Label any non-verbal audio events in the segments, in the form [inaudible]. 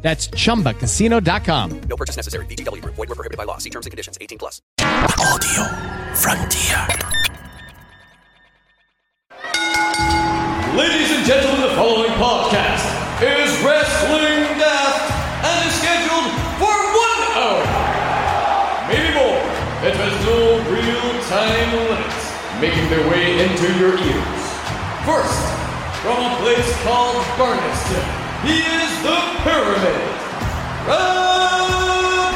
That's chumbacasino.com. No purchase necessary. VGW Group. Void were prohibited by law. See terms and conditions. 18 plus. Audio Frontier. Ladies and gentlemen, the following podcast is Wrestling Daft and is scheduled for one hour. Maybe more. It has no real time limits, making their way into your ears. First, from a place called Barneston, he is the Pyramid. Rab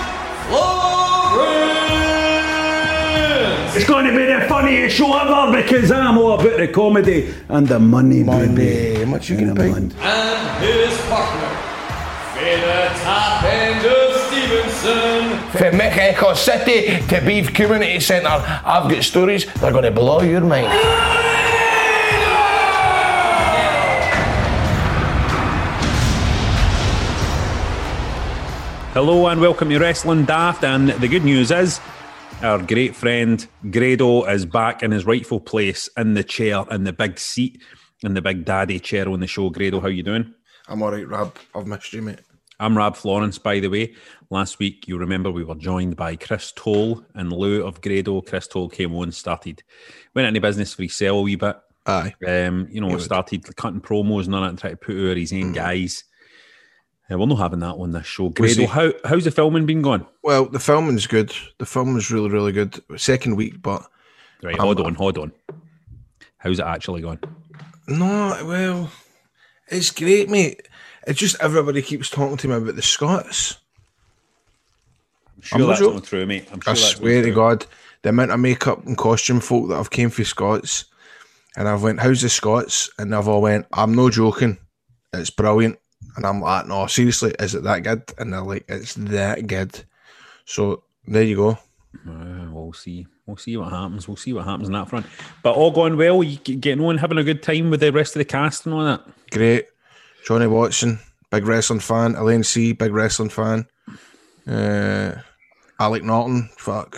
Florence! It's going to be the funniest show ever because I'm all about the comedy and the money, baby. How much you gonna And pay? the and his partner, Fela Top End of Stevenston. From Echo City to Beef Community Centre, I've got stories that are going to blow your mind. [laughs] Hello and welcome to Wrestling Daft. And the good news is, our great friend Grado is back in his rightful place in the chair, in the big seat, in the big daddy chair on the show. Grado, how you doing? I'm alright, Rab. I've missed you, mate. I'm Rab Florence, by the way. Last week, you remember we were joined by Chris Toll in lieu of Grado. Chris Toll came on, started, went into business for himself a wee bit. Aye. Um, you know, started cutting promos and all that and trying to put out his own guys. Uh, we're not having that on this show. Was Grado, how, how's the filming been going? Well, the filming's good. The filming's really, really good. Second week, but Right, Um, hold on, hold on. How's it actually going? no, well, it's great, mate. It's just everybody keeps talking to me about the Scots. I'm sure I'm not that's sure. not true, mate. I'm sure I swear to. God, the amount of makeup and costume folk that I've came for Scots, and I've went, "How's the Scots?" And they've all went, "I'm no joking, it's brilliant." And I'm like, "No, seriously, is it that good?" And they're like, "It's that good." So there you go. Uh, we'll see. We'll see what happens. We'll see what happens on that front. But all going well. You get- getting on, having a good time with the rest of the cast and all that. Great, Johnny Watson, big wrestling fan. Elaine C, big wrestling fan. Uh, Alex Norton, fuck,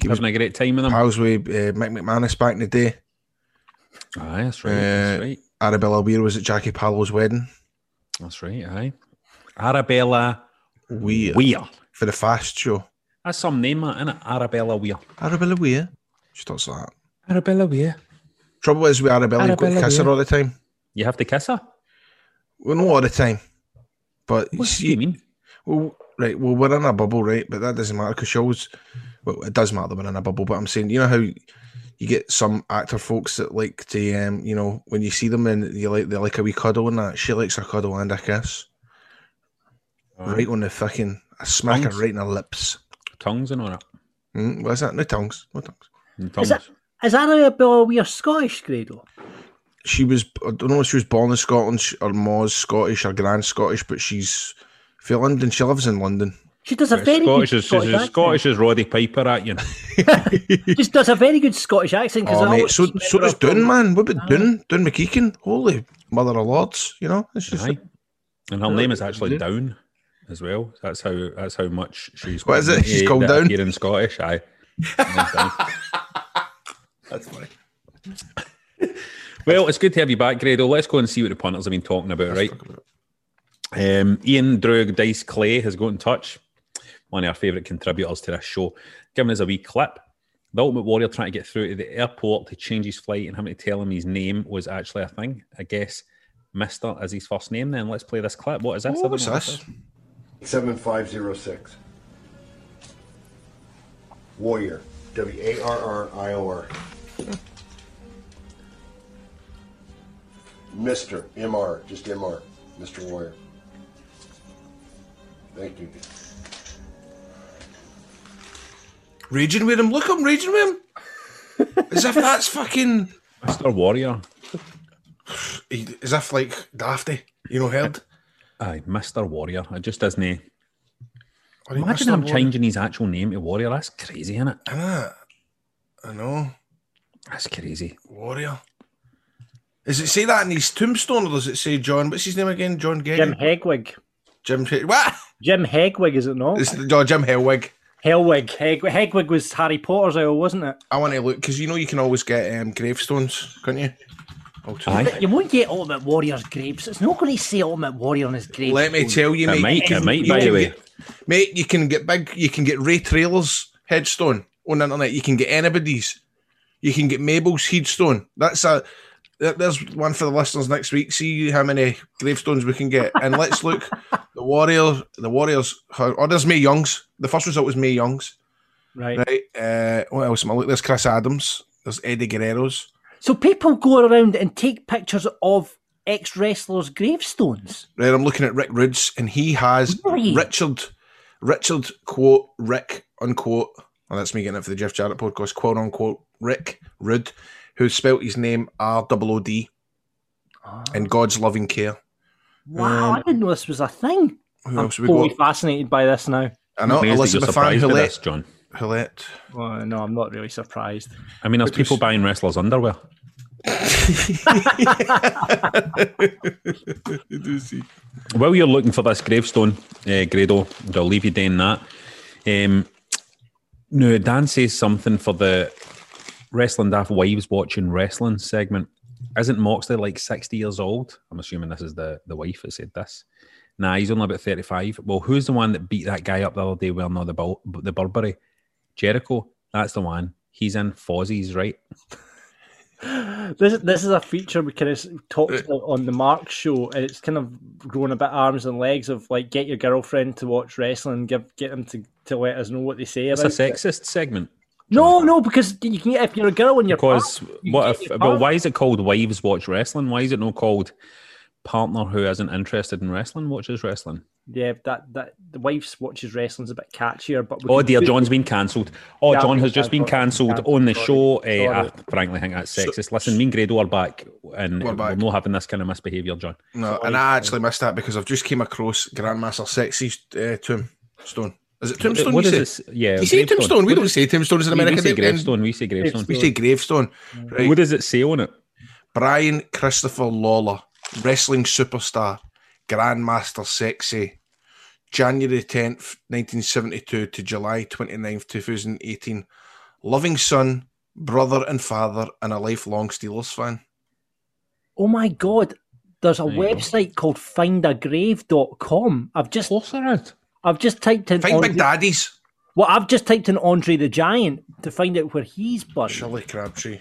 he was having a great time with them. pals with uh, Mick McManus back in the day. Aye, that's right. that's Uh, right. Arabella Weir was at Jackie Pallo's wedding. That's right. Aye. Arabella Weir. Weir. for the fast show. That's some name, isn't it? Arabella Weir. Arabella Weir. She talks like that. Arabella Weir. Trouble is with Arabella, you've got to Arabella kiss her all the time. You have to kiss her. Well, not all the time. But What do you mean? well, right, well, we're in a bubble, right? But that doesn't matter because she always, well, it does matter that we're in a bubble. But I'm saying, you know how you get some actor folks that like to, um, you know, when you see them and you like, they like a wee cuddle and that. She likes a cuddle and a kiss. Right on the fucking, I smack her right in the lips. Tongues and all that. Mm, what's that? No tongues. No tongues. And Is tongues. that, is that Arabella Weir Scottish, Grado? she was I don't know if she was born in Scotland sh- or Ma's Scottish or Grand Scottish, but she's from London. She lives in London. She does a very Scottish good is, Scottish is as accent. Scottish as Roddy Piper at you. [laughs] Just does a very good Scottish accent. 'cause Oh I mate, so so does from- Doon, man. What about Doon? Doon Mackichan? Holy mother of lords, you know? It's just Aye. And her name is actually Down as well. That's how that's how much she's What is it? She's called that Down? appear in Scottish. Aye. [laughs] That's funny. Well, it's good to have you back, Grado. Let's go and see what the punters have been talking about, right? Um, Ian Drug Dice Clay has got in touch, one of our favourite contributors to this show, giving us a wee clip. The Ultimate Warrior trying to get through to the airport to change his flight and having to tell him his name was actually a thing. I guess Mister is his first name. Then let's play this clip. What is this? I Oh, don't what's this? 7506. Warrior. W A R R I O R. Mr. M R. Just M R. Mr. Warrior. Thank you. Raging with him. Look, I'm raging with him. As if that's fucking. Mister Warrior. As if like Dafty, you know, heard. Aye, Mister Warrior. It just doesn't. Or he Imagine Mr. him Warrior. changing his actual name to Warrior. That's crazy, isn't it? Innit? I know. That's crazy. Warrior. Does it say that in his tombstone, or does it say John? What's his name again? John Jim Gegan? Hegwig. Jim. What? Jim Hegwig, is it not? It's oh, Jim Hellwig. Hellwig. Heg- Hegwig was Harry Potter's owl, wasn't it? I want to look because you know you can always get um, gravestones, can't you? Oh, two- Aye. You won't get Ultimate Warrior's graves. It's not going to say Ultimate Warrior on his grave. Let me tell you, mate. It mate. might, it might, by the way. get- mate. You can get big. You can get Ray Traylor's headstone on the internet. You can get anybody's. You can get Mabel's headstone. That's a. there- There's one for the listeners next week. See how many gravestones we can get, and let's look. [laughs] The Warriors. the Warriors. Oh, there's Mae Young's. The first result was Mae Young's. Right. Right. Uh, what else? am I look? There's Chris Adams. There's Eddie Guerrero's. So people go around and take pictures of ex wrestlers' gravestones. Right, I'm looking at Rick Rude's, and he has Really? Richard, Richard quote Rick unquote. Well, that's me getting it for the Jeff Jarrett podcast. Quote unquote Rick Rude, who spelt his name R O O D, in God's loving care. Wow, Um, I didn't know this was a thing. Who I'm else we totally got? fascinated by this now. I know Amazed that you're Elizabeth Fan surprised by this, John. Hulette. Well, no, I'm not really surprised. I mean, there's Which people buying wrestlers' underwear. [laughs] While you're looking for this gravestone, uh, Grado, I'll leave you doing that. Um, no, Dan says something for the Wrestling Daft Wives Watching Wrestling segment. Isn't Moxley like 60 years old? I'm assuming this is the, the wife that said this. Nah, he's only about 35. Well, who's the one that beat that guy up the other day wearing all the, Bul- the Burberry? Jericho. That's the one. He's in Fozzy's, right? [laughs] This this is a feature we kind of talked uh, about on the Mark show, and it's kind of grown a bit arms and legs of like get your girlfriend to watch wrestling, give get them to, to let us know what they say It's a about it. sexist segment. No, no, because you can if you're a girl and you're Because you what get if? But partner- why is it called Wives Watch Wrestling? Why is it not called Partner Who Isn't Interested in Wrestling Watches Wrestling? yeah, that that the wife's watches wrestling's a bit catchier, but Oh dear, put- John's been cancelled. Oh, Yeah, John has just been cancelled. cancelled on the Sorry. show. Uh, I frankly think that's sexist. Listen, me and Grado are back, and We're we're, not having this kind of misbehaviour, John. No, and I actually missed that because I've just came across Grandmaster Sexy's uh, tombstone. Is it tombstone? What you is say? this? Yeah, You say gravestone. tombstone. We What don't does- say tombstones in we- America. We say gravestone. We say gravestone. We say gravestone. Mm-hmm. Right. What does it say on it? Brian Christopher Lawler, wrestling superstar, Grandmaster Sexy, January 10th, 1972 to July 29th, 2018. Loving son, brother and father, and a lifelong Steelers fan. Oh my god, there's a There you go. website called findagrave.com. I've just I've just typed in Find Andre, Big Daddies. Well, I've just typed in Andre the Giant to find out where he's buried. Shirley Crabtree.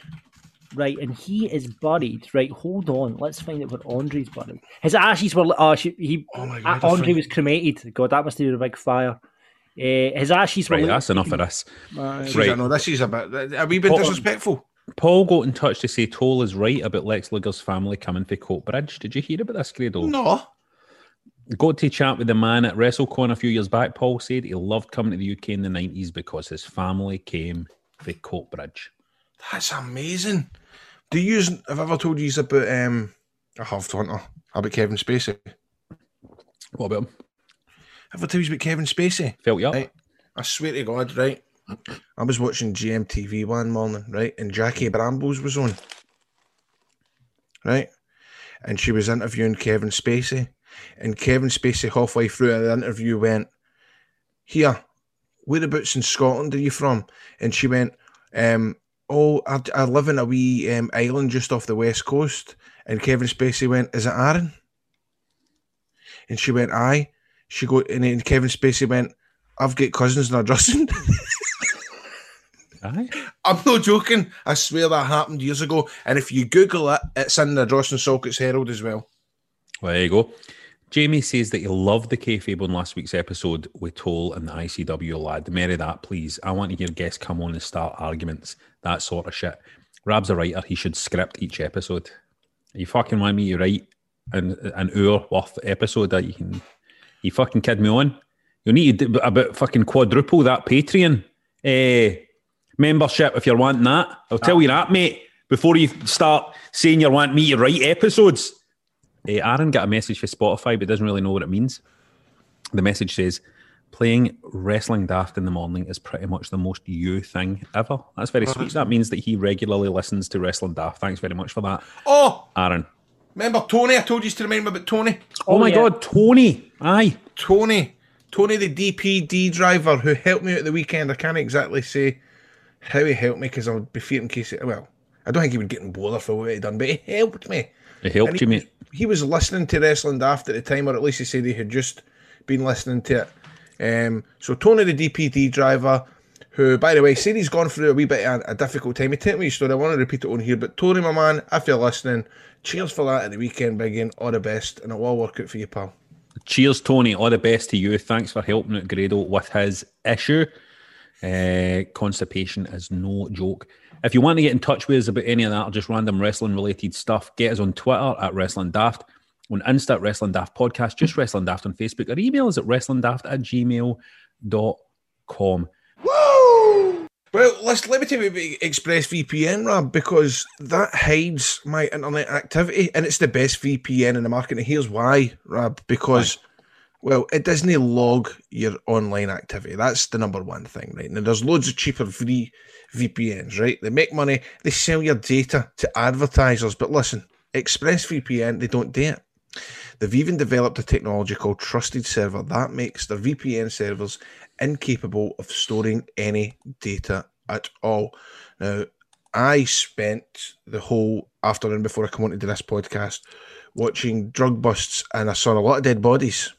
Right, and he is buried. Right, hold on. Let's find out where Andre's buried. His ashes were. Oh, she, he. Oh my uh, God, Andre think- was cremated. God, that must have been a big fire. Uh, his ashes were. Right, that's enough of taken- this. Uh, Right. I know this is a bit. Are we being disrespectful? Paul got in touch to say Toll is right about Lex Luger's family coming for Coatbridge. Did you hear about this, Grado? No. Got to chat with the man at WrestleCon a few years back. Paul said he loved coming to the UK in the 90s because his family came for Coatbridge. That's amazing. Do you have I ever told you about um I have don't I? About Kevin Spacey. What about him? Have I told you about Kevin Spacey? Felt you up? Right. I swear to God, right? I was watching GMTV one morning, right? And Jackie Brambles was on. Right? And she was interviewing Kevin Spacey. And Kevin Spacey, halfway through the interview, went, Here, whereabouts in Scotland are you from? And she went, um, Oh, I, I live in a wee um, island just off the west coast. And Kevin Spacey went, Is it Arran? And she went, Aye. She go, and then Kevin Spacey went, I've got cousins in Ardrossan. [laughs] Aye. I'm not joking. I swear that happened years ago. And if you Google it, it's in the Ardrossan Saltcoats Herald as well. Well, there you go. Jamie says that he loved the kayfabe on last week's episode with Toll and the ICW lad. Marry that, please. I want to hear guests come on and start arguments, that sort of shit. Rab's a writer. He should script each episode. You fucking want me to write an, an hour worth episode that you can. You fucking kid me on. You need to about fucking quadruple that Patreon eh, membership if you're wanting that. I'll tell you that, mate, before you start saying you want me to write episodes. Uh, Aaron got a message for Spotify, but doesn't really know what it means. The message says, Playing wrestling daft in the morning is pretty much the most you thing ever. That's very sweet. That means that he regularly listens to wrestling daft. Thanks very much for that, Oh, Aaron. remember Tony? I told you to remember about Tony. Oh, my yeah. God, Tony! Aye, Tony, Tony, the DPD driver who helped me at the weekend. I can't exactly say how he helped me because I would be fearing in case. It, well, I don't think he would get in bother for what he done, but he helped me. It helped And you, he, mate. He was listening to Wrestling Daft at the time, or at least he said he had just been listening to it. Um, so Tony, the DPD driver, who, by the way, said he's gone through a wee bit of a, difficult time. He told me his story. I want to repeat it on here, but Tony, my man, if you're listening, cheers for that at the weekend, big in. All the best, and it'll all work out for you, pal. Cheers, Tony. All the best to you. Thanks for helping out Grado with his issue. Uh, constipation is no joke. If you want to get in touch with us about any of that or just random wrestling related stuff, get us on Twitter at Wrestling Daft, on Insta at Wrestling Daft Podcast, just Wrestling Daft on Facebook, or email us at wrestlingdaft at gmail.com. Well, let's let me tell you about ExpressVPN, Rob, because that hides my internet activity, and it's the best VPN in the market. And here's why, Rob, because well, it doesn't log your online activity. That's the number one thing, right? Now, there's loads of cheaper free VPNs, right? They make money, they sell your data to advertisers. But listen, ExpressVPN, they don't do it. They've even developed a technology called Trusted Server that makes their VPN servers incapable of storing any data at all. Now, I spent the whole afternoon before I come onto this podcast watching drug busts and I saw a lot of dead bodies.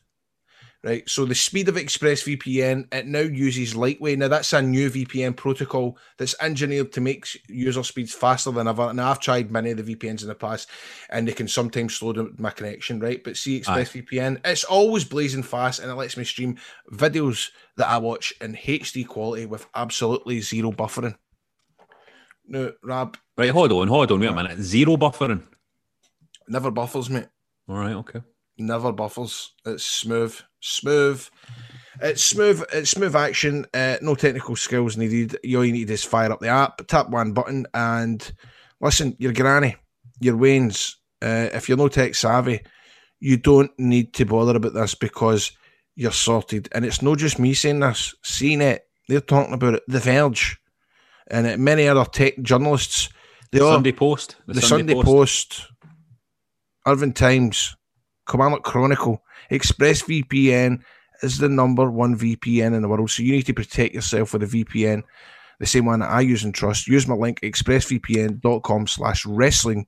Right, so the speed of ExpressVPN it now uses Lightway. Now that's a new VPN protocol that's engineered to make user speeds faster than ever. And I've tried many of the VPNs in the past, and they can sometimes slow down my connection. Right, but see ExpressVPN, it's always blazing fast, and it lets me stream videos that I watch in HD quality with absolutely zero buffering. No, Rab Right, hold on, hold on, wait a minute. Zero buffering. never buffers, mate. All right, okay. never buffers. It's smooth, smooth. It's smooth. It's smooth action. Uh, no technical skills needed. All you need is fire up the app, tap one button, and listen. Your granny, your Waynes. Uh, if you're no tech savvy, you don't need to bother about this because you're sorted. And it's not just me saying this. CNET, they're talking about it. The Verge, and many other tech journalists. They The Sunday Post. the, Sunday, Post. Irvine Times, Kilmarnock Chronicle, ExpressVPN is the number one VPN in the world. So you need to protect yourself with a VPN, the same one that I use and trust. Use my link, expressvpn.com slash wrestling.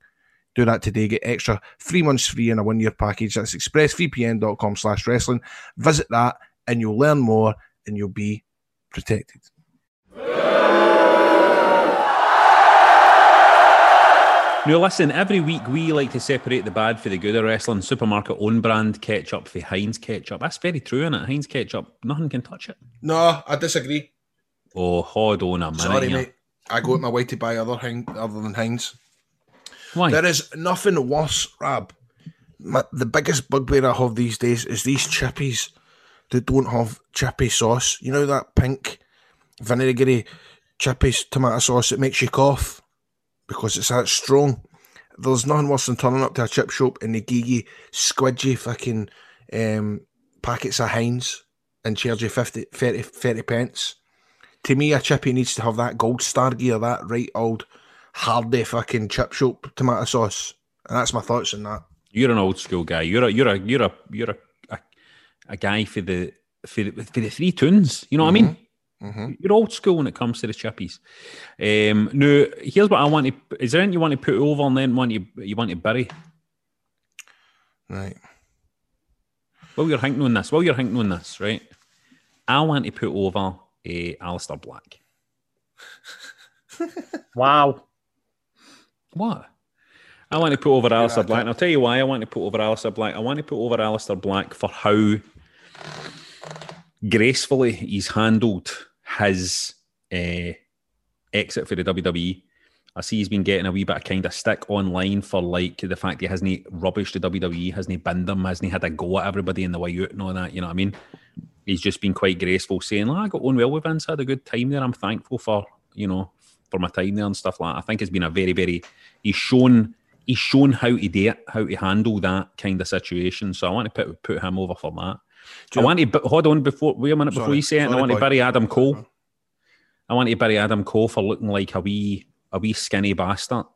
Do that today. Get extra three months free in a one year package. That's expressvpn.com slash wrestling. Visit that and you'll learn more and you'll be protected. Now, listen, every week we like to separate the bad for the good of wrestling. Supermarket own brand ketchup for Heinz ketchup. That's very true, isn't it? Heinz ketchup, nothing can touch it. No, I disagree. Oh, hold on a minute. Sorry, mate. I go out my way to buy other other than Heinz. Why? There is nothing worse, Rab. My, the biggest bugbear I have these days is these chippies that don't have chippy sauce. You know that pink vinegary chippy tomato sauce that makes you cough because it's that strong. There's nothing worse than turning up to a chip shop and they give you squidgy fucking um, packets of Heinz and charge you 50, 30, 30 pence. To me, a chippy needs to have that gold star gear, that right old hardy fucking chip shop tomato sauce. And that's my thoughts on that. You're an old school guy. You're a you're a you're a you're a a, a guy for the for the, for the three tunes. You know what I mean? You're old school when it comes to the chippies. Um, now, here's what I want to. Is there anything you want to put over and then want you you want to bury? Right. While you're thinking on this, while you're thinking on this, right? I want to put over a Aleister Black. [laughs] Wow. What? I want to put over Aleister Black, and I'll tell you why I want to put over Aleister Black. I want to put over Aleister Black for how gracefully he's handled his uh, exit for the WWE. I see he's been getting a wee bit of kind of stick online for like the fact he hasn't rubbish the WWE, hasn't binned them, hasn't had a go at everybody in the way out and all that. You know what I mean? He's just been quite graceful, saying, "Oh, "I got on well with Vince, I had a good time there. I'm thankful for you know for my time there and stuff like that." I think it's been a very, very. He's shown he's shown how to do it, how to handle that kind of situation. So I want to put put him over for that. I want to, hold on before, wait a minute before Sorry, you say it. I want to bury Adam Cole. I want to bury Adam Cole for looking like a wee, a wee skinny bastard.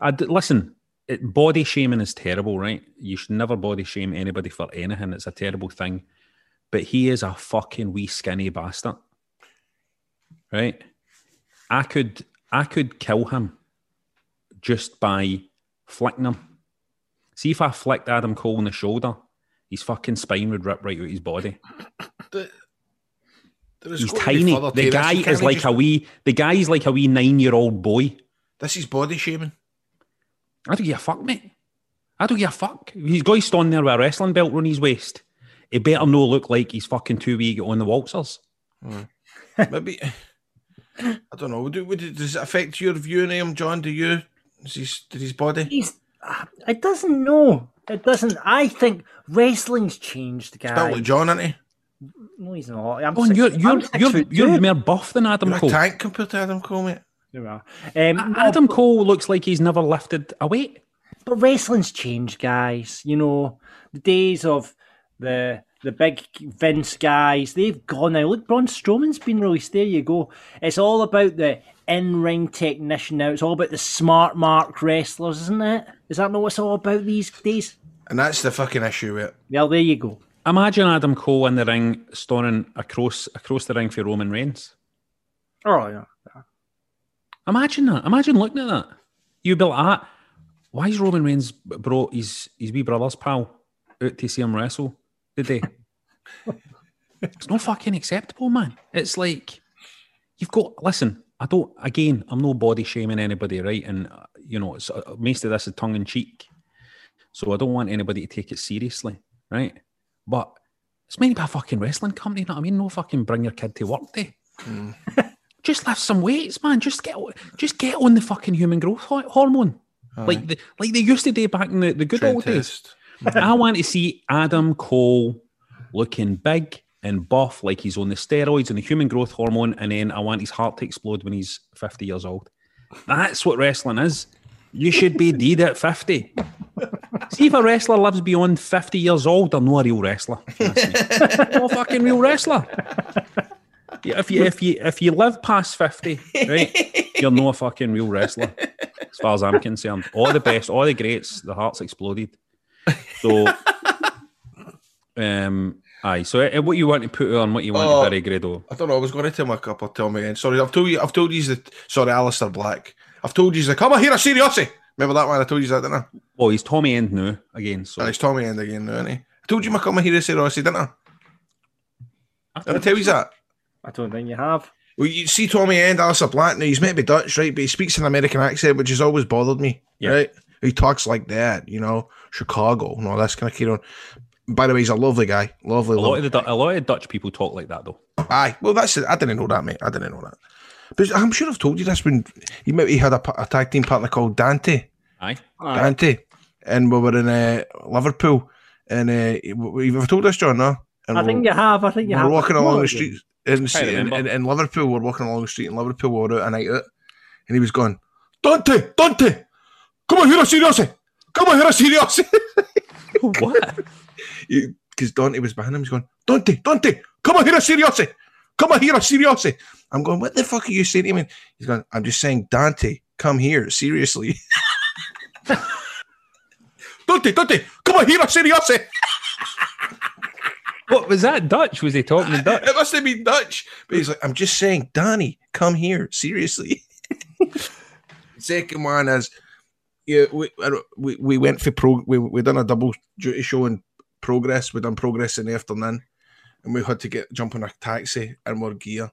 I d- listen, it, body shaming is terrible, right? You should never body shame anybody for anything. It's a terrible thing. But he is a fucking wee skinny bastard, right? I could, I could kill him just by flicking him. See if I flicked Adam Cole in the shoulder, his fucking spine would rip right out his body. There is He's gotta be tiny. The guy is like just- a wee. The guy is like a wee nine-year-old boy. This is body shaming. I don't give a fuck, mate. I don't give a fuck. He's got his on there with a wrestling belt around his waist. He better no look like he's fucking too wee on the waltzers. Hmm. Maybe [laughs] I don't know. Do, would, does it affect your view on him, John? Do you? Is his, did his body? He's. It doesn't know. It doesn't. I think wrestling's changed, Built guys. like John, isn't he? No, he's not. I'm Go on, six- you're I'm you're you're, you're more buff than Adam You're a tank compared to Adam Cole, mate. You are. Um, no, Adam Cole looks like he's never lifted a weight. but wrestling's changed, guys. You know, the days of the the big Vince guys, they've gone now. Look, Braun Strowman's been released. There you go. It's all about the in ring technician now. It's all about the smart mark wrestlers, isn't it? Is that not what it's all about these days? And that's the fucking issue with it. Well, there you go. Imagine Adam Cole in the ring, storming across across the ring for Roman Reigns. Oh, yeah. Imagine that. Imagine looking at that. You'd be like, ah, why is Roman Reigns brought his, his wee brother's pal out to see him wrestle today? [laughs] it's not fucking acceptable, man. It's like, you've got, listen, I don't, again, I'm no body shaming anybody, right? And, uh, you know, it's, uh, most of this is tongue in cheek. So I don't want anybody to take it seriously, right? But it's to be a fucking wrestling company, you know what I mean? No fucking bring your kid to work day [laughs] just lift some weights, man. Just get just get on the fucking human growth ho- hormone, like the, like they used to do back in the, the good Trend old days. I want to see Adam Cole looking big and buff, like he's on the steroids and the human growth hormone, and then I want his heart to explode when he's fifty years old. That's what wrestling is. You should be dead at fifty. See if a wrestler lives beyond fifty years old, they're not a real wrestler. [laughs] no fucking real wrestler. If you if you if you live past fifty, right, you're no fucking real wrestler, as far as I'm concerned. All the best, all the greats, the hearts exploded. So, um, aye. So, uh, what you want to put on, what you want Oh. to bury Grado? I don't know. I was going to tell my couple. Tell me again. Sorry, I've told you. I've told you that. Sorry, Aleister Black. I've told you that. Come on here, a seriously. Remember that one? I told you that, didn't I? Well, he's Tommy End now again. So And it's Tommy End again, now, isn't he? I told you my come here, a seriously, didn't I? Did I tell you that? I don't think you have. Well, you see Tommy End, Aleister Black. Now he's meant to be Dutch, right? But he speaks an American accent, which has always bothered me. Yeah. Right? He talks like that, you know, Chicago, and all this kind of carry on. By the way, he's a lovely guy, lovely. a lot lovely. of the Du- a lot of Dutch people talk like that though. Aye, well, that's it. I didn't know that, mate. I didn't know that. But I'm sure I've told you this when he maybe he had a, a tag team partner called Dante. Aye, Dante, and we were in uh, Liverpool, and uh, you've told us, John, no? And I think you have. I think you we're have. walking along the street in, in, in, in Liverpool. We're walking along the street in Liverpool. We were out a night out, and he was going, Dante, Dante, come on here, seriously, come on here, seriously. [laughs] what? Because Dante was behind him. He's going, Dante, Dante, come on here, seriously, come on here, seriously. I'm going, what the fuck are you saying to me? He's going, I'm just saying, Dante, come here, seriously. [laughs] Dante, Dante, come on here, seriously. What was that Dutch? Was he talking in [laughs] Dutch? It must have been Dutch. But he's like, I'm just saying, Donnie, come here, seriously. [laughs] Second one is, yeah, we we, we went for pro. We we done a double duty show in progress. We done progress in the afternoon, and we had to get jump on a taxi and more gear,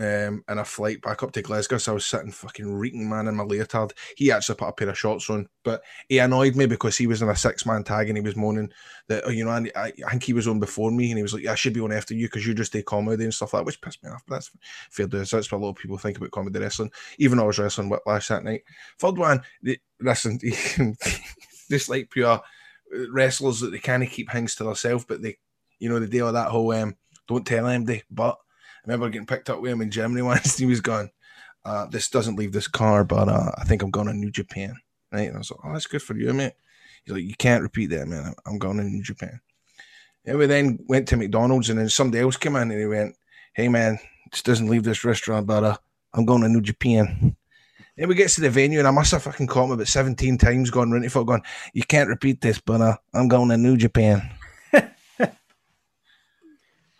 um, and a flight back up to Glasgow. So I was sitting fucking reeking man in my leotard. He actually put a pair of shorts on, but he annoyed me because he was in a six man tag and he was moaning that oh, you know I, I think he was on before me and he was like yeah, I should be on after you because you just do comedy and stuff like that, which pissed me off. But that's fair dues. That's what a lot of people think about comedy wrestling. Even I was wrestling Whiplash that night. Third one, the, listen, [laughs] just like pure wrestlers that they kind of keep things to themselves, but they, you know, they deal with that whole um, don't tell anybody. But I remember getting picked up with him in Germany [laughs] once. He was going, uh, "This doesn't leave this car, but uh, I think I'm going to New Japan." Right? And I was like, "Oh, that's good for you, mate." He's like, "You can't repeat that, man. I'm going to New Japan." And we then went to McDonald's, and then somebody else came in and he went, "Hey man, this doesn't leave this restaurant, brother. I'm going to New Japan." And we get to the venue, and I must have fucking caught him about 17 times going round the foot, going, You can't repeat this, brother. I'm going to New Japan. [laughs]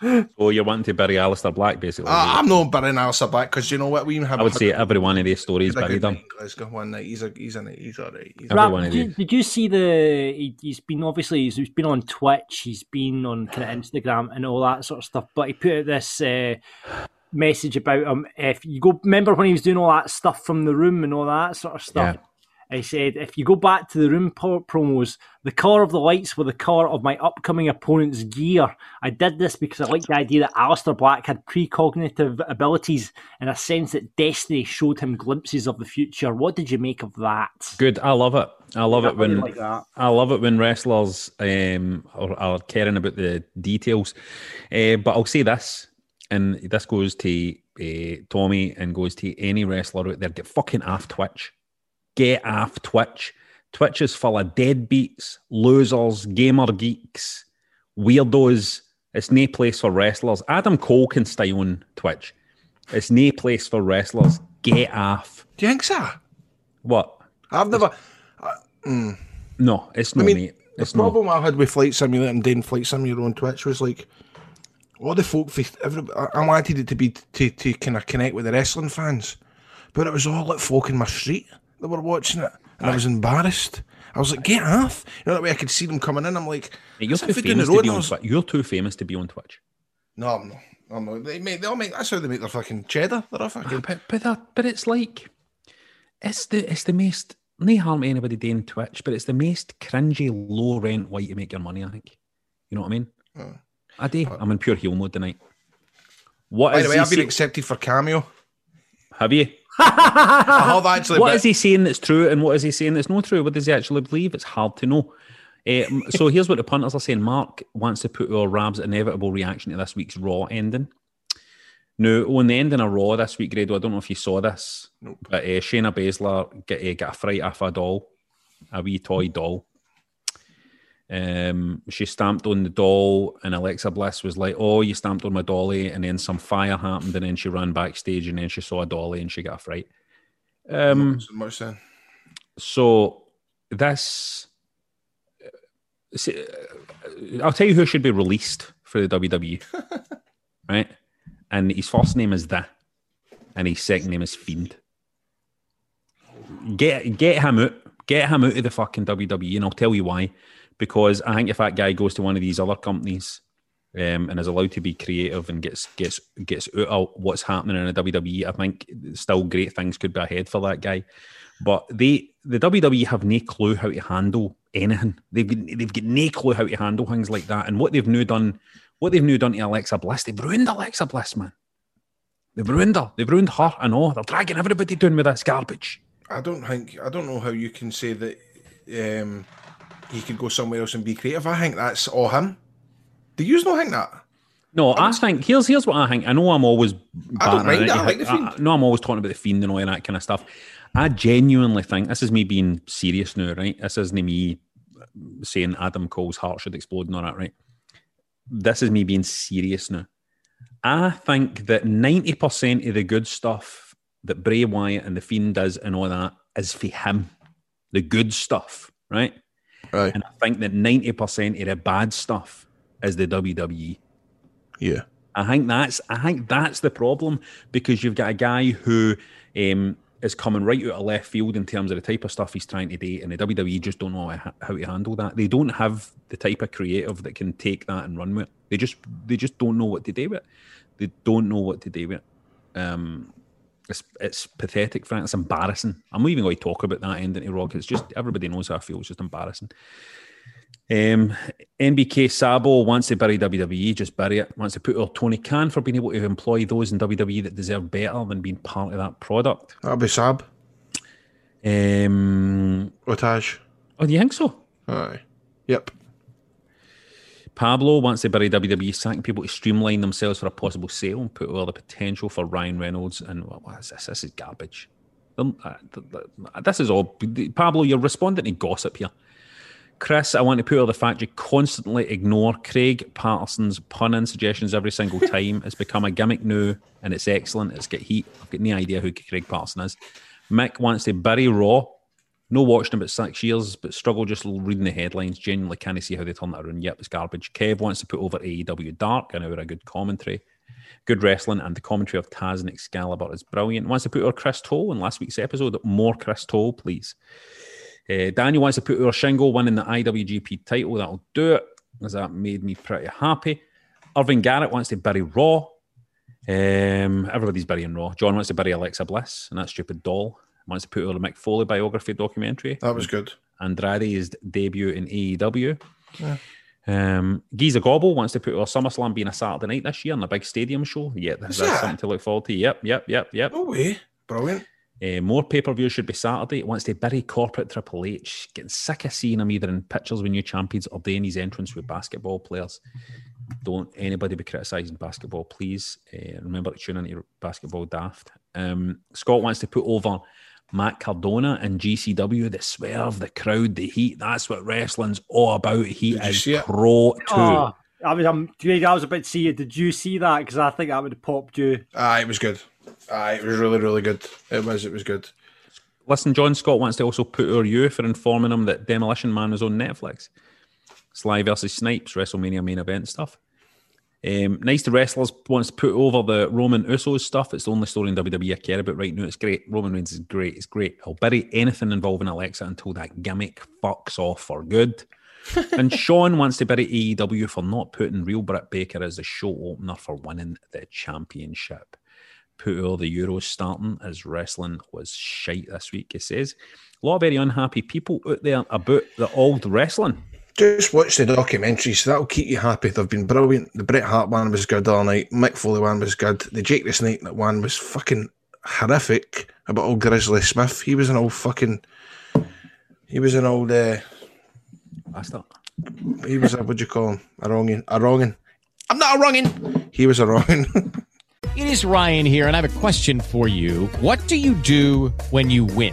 So you're wanting to bury Aleister Black, basically. Uh, I'm not burying Aleister Black because you know what? We even have I would say every one of these stories had a buried good him. night in Glasgow one night. He's, a, he's, in it. he's all right. He's Every Rap, one did, you, did you see the? He, he's been obviously he's, he's been on Twitch, he's been on kind of Instagram and all that sort of stuff. But he put out this uh, message about him. If you go, remember when he was doing all that stuff from the room and all that sort of stuff. Yeah. He said, if you go back to the room po- promos, the colour of the lights were the colour of my upcoming opponent's gear. I did this because I liked the idea that Aleister Black had precognitive abilities in a sense that Destiny showed him glimpses of the future. What did you make of that? Good. I love it. I love I it when like that. I love it when wrestlers um, are, are caring about the details. Uh, but I'll say this, and this goes to uh, Tommy End goes to any wrestler out there: get fucking off Twitch. Get off Twitch. Twitch is full of deadbeats, losers, gamer geeks, weirdos. It's no place for wrestlers. Adam Cole can stay on Twitch. It's no place for wrestlers. Get off. Do you think so? What? I've never. No, it's not, I mean, mate. the It's not. problem I had with Flight Simulator and doing Flight Simulator on Twitch was like, all the folk, every, I- wanted it to be to, to kind of connect with the wrestling fans, but it was all like folk in my street that were watching it, and I was embarrassed. I was like, get off. You know, that way I could see them coming in. I'm like, Mate, You're too if we're doing famous to be on was- Twitch. You're too famous to be on Twitch. No, I'm not. I'm not. They, make, they all make, that's how they make their fucking cheddar. They're all fucking. Ah, but but that, but it's like it's the it's the most no harm to anybody doing Twitch, but it's the most cringy low rent way to make your money. I think. You know what I mean? Oh. I do. I'm in pure heel mode tonight. What By is the way, he I've been accepted for cameo. Have you? I have actually. What but- is he saying that's true, and what is he saying that's not true? What does he actually believe? It's hard to know. Um, so [laughs] here's what the punters are saying. Mark wants to put our Rab's inevitable reaction to this week's Raw ending. Now, on the ending of Raw this week, Grado, I don't know if you saw this, but uh, Shayna Baszler get, uh, got a fright off a doll, a wee toy doll. Um, she stamped on the doll, and Alexa Bliss was like, "Oh, you stamped on my dolly," and then some fire happened, and then she ran backstage, and then she saw a dolly, and she got a fright. Um, So much then. so this, see, uh, I'll tell you who should be released for the WWE, [laughs] right? And his first name is the, and his second name is Fiend. Get get him out, get him out of the fucking WWE, and I'll tell you why. Because I think if that guy goes to one of these other companies um, and is allowed to be creative and gets gets gets out of what's happening in the WWE, I think still great things could be ahead for that guy. But they the WWE have no clue how to handle anything. They've got, they've got no clue how to handle things like that. And what they've now done, what they've now done to Alexa Bliss, they've ruined Alexa Bliss, man. They've ruined her. They've ruined her. I know. They're dragging everybody down with this garbage. I don't think I don't know how you can say that um, he could go somewhere else and be creative. I think that's all him. Do you not think that? No, I think here's here's what I think. I know I'm always I don't mind it. that, I like the Fiend. no, I'm always talking about the fiend and all that kind of stuff. I genuinely think this is me being serious now, right? This isn't me saying Adam Cole's heart should explode and all that, right? This is me being serious now. I think that 90% of the good stuff that Bray Wyatt and the Fiend does and all that is for him. The good stuff, right? Right. And I think that 90% of the bad stuff is the WWE. Yeah. I think that's I think that's the problem because you've got a guy who um, is coming right out of left field in terms of the type of stuff he's trying to do, and the WWE just don't know how to handle that. They don't have the type of creative that can take that and run with it. They just they just don't know what to do with it. They don't know what to do with it. Um, it's it's pathetic, Frank. It's embarrassing. I'm not even going to talk about that ending to Rock. It's just everybody knows how I feel. It's just embarrassing. Um, NBK Sabo wants to bury WWE, just bury it. Wants to put out Tony Khan for being able to employ those in WWE that deserve better than being part of that product. That'll be Sab. Um, Otage. oh, do you think so? Aye. Yep. Pablo wants to bury WWE, sacking people to streamline themselves for a possible sale and put all the potential for Ryan Reynolds. And what, what is this? This is garbage. Um, uh, th- This is all. Pablo, you're responding to gossip here. Chris, I want to put out the fact you constantly ignore Craig Patterson's pun and suggestions every single [laughs] time. it's become a gimmick now, and it's excellent. It's got heat. I've got no idea who Craig Patterson is. Mick wants to bury Raw. No watched him about six years, but struggle just reading the headlines. Genuinely can't see how they turn that around. Yep, it's garbage. Kev wants to put over AEW Dark, an hour of good commentary. Good wrestling and the commentary of Taz and Excalibur is brilliant. Wants to put over Chris Toll in last week's episode. More Chris Toll, please. Uh, Daniel wants to put over Shingo winning the IWGP title. That'll do it, as that made me pretty happy. Irving Garrett wants to bury Raw. Um, everybody's burying Raw. John wants to bury Alexa Bliss and that stupid doll. Wants to put her the Mick Foley biography documentary. That was good. Andrade's debut in AEW. Um, Giza Gobble wants to put our SummerSlam being a Saturday night this year in a big stadium show. Yeah, that's, that? something to look forward to. Yep, yep, yep, yep. No way. Brilliant. Uh, more pay per view should be Saturday. It wants to bury corporate Triple H. Getting sick of seeing him either in pictures with new champions or doing his entrance with basketball players. Don't anybody be criticising basketball, please. Uh, remember to tune into your basketball daft. Um, Scott wants to put over Matt Cardona and GCW. The swerve, the crowd, the heat. That's what wrestling's all about. He Did is see it? pro too. Oh, I was, I'm, I was about to see you. Did you see that? Because I think that would have popped you. Aye, it was good. Aye, it was really, really good. It was, it was good. Listen, John Scott wants to also put our you for informing him that Demolition Man is on Netflix. Sly versus Snipes, WrestleMania main event stuff. Um, nice to wrestlers wants to put over the Roman Usos stuff. It's the only story in WWE I care about right now. It's great. Roman Reigns is great. It's great. I'll bury anything involving Alexa until that gimmick fucks off for good. [laughs] and Sean wants to bury AEW for not putting Real Britt Baker as the show opener for winning the championship. Put all the Euros starting as wrestling was shite this week, he says. A lot of very unhappy people out there about the old wrestling. Just watch the documentaries. That'll keep you happy. They've been brilliant. The Bret Hart one was good all night. Mick Foley one was good. The Jake the Snake one was fucking horrific about old Grizzly Smith. He was an old fucking. He was an old. Uh, Bastard. he was a what do you call him? A wronging. A wronging. I'm not a wronging. He was a wronging. [laughs] It is Ryan here, and I have a question for you. What do you do when you win?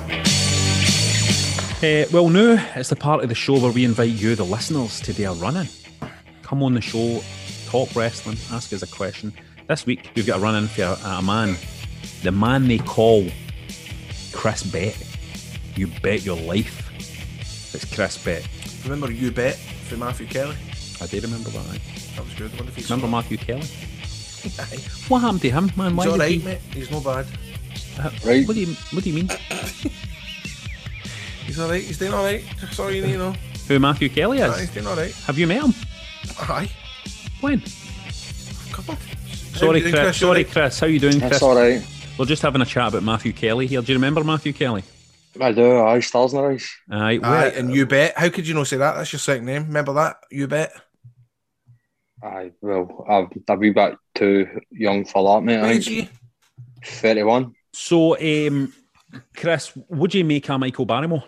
Uh, well, now it's the part of the show where we invite you, the listeners, to do a run in. Come on the show, talk wrestling, ask us a question. This week, we've got a run in for a, a man, the man they call Chris Bet. You bet your life. It's Chris Bet. Remember You Bet for Matthew Kelly? I do remember that. Right? That was good. What if he's Remember Matthew Kelly? [laughs] What happened to him, man? Why He's all did he- mate. He's no bad. Right. What do you What do you mean? [laughs] He's all right. He's doing all right. That's all you need to know. Who Matthew Kelly Aye, is? he's doing all right. Have you met him? Aye. When? Come on. Sorry, How you Chris. Sorry, All right? Chris. How you doing, Chris? That's all right. We're just having a chat about Matthew Kelly here. Do you remember Matthew Kelly? I do. Aye, stars in the eyes. Aye. Aye, and You Bet. How could you not say that? That's your second name. Remember that? You Bet. Aye, well, I'm a wee bit too young for that, mate. I Where'd think. you? 31. So, um, Chris, would you make a Michael Barrymore?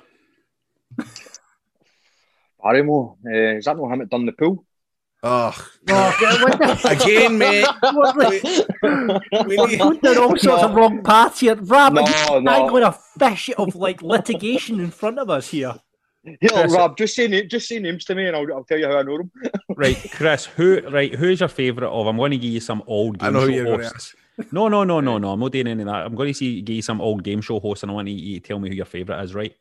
Barrymore. Uh, is that not him that done the pool? Oh, Oh, again, mate. We need, There all sorts of wrong paths here. Rab, No, no, no. angling a fish of like litigation in front of us here. Here, Chris- Rob, just say, na- just say names to me and I'll, I'll tell you how I know them. [laughs] Right, Chris. Who? Right, who's your favourite of? I'm going to give you some old I game know show you're gonna hosts. No, no, no, no, no. I'm not doing any of that. I'm going to see give you some old game show hosts, and I want you to tell me who your favourite is. Right.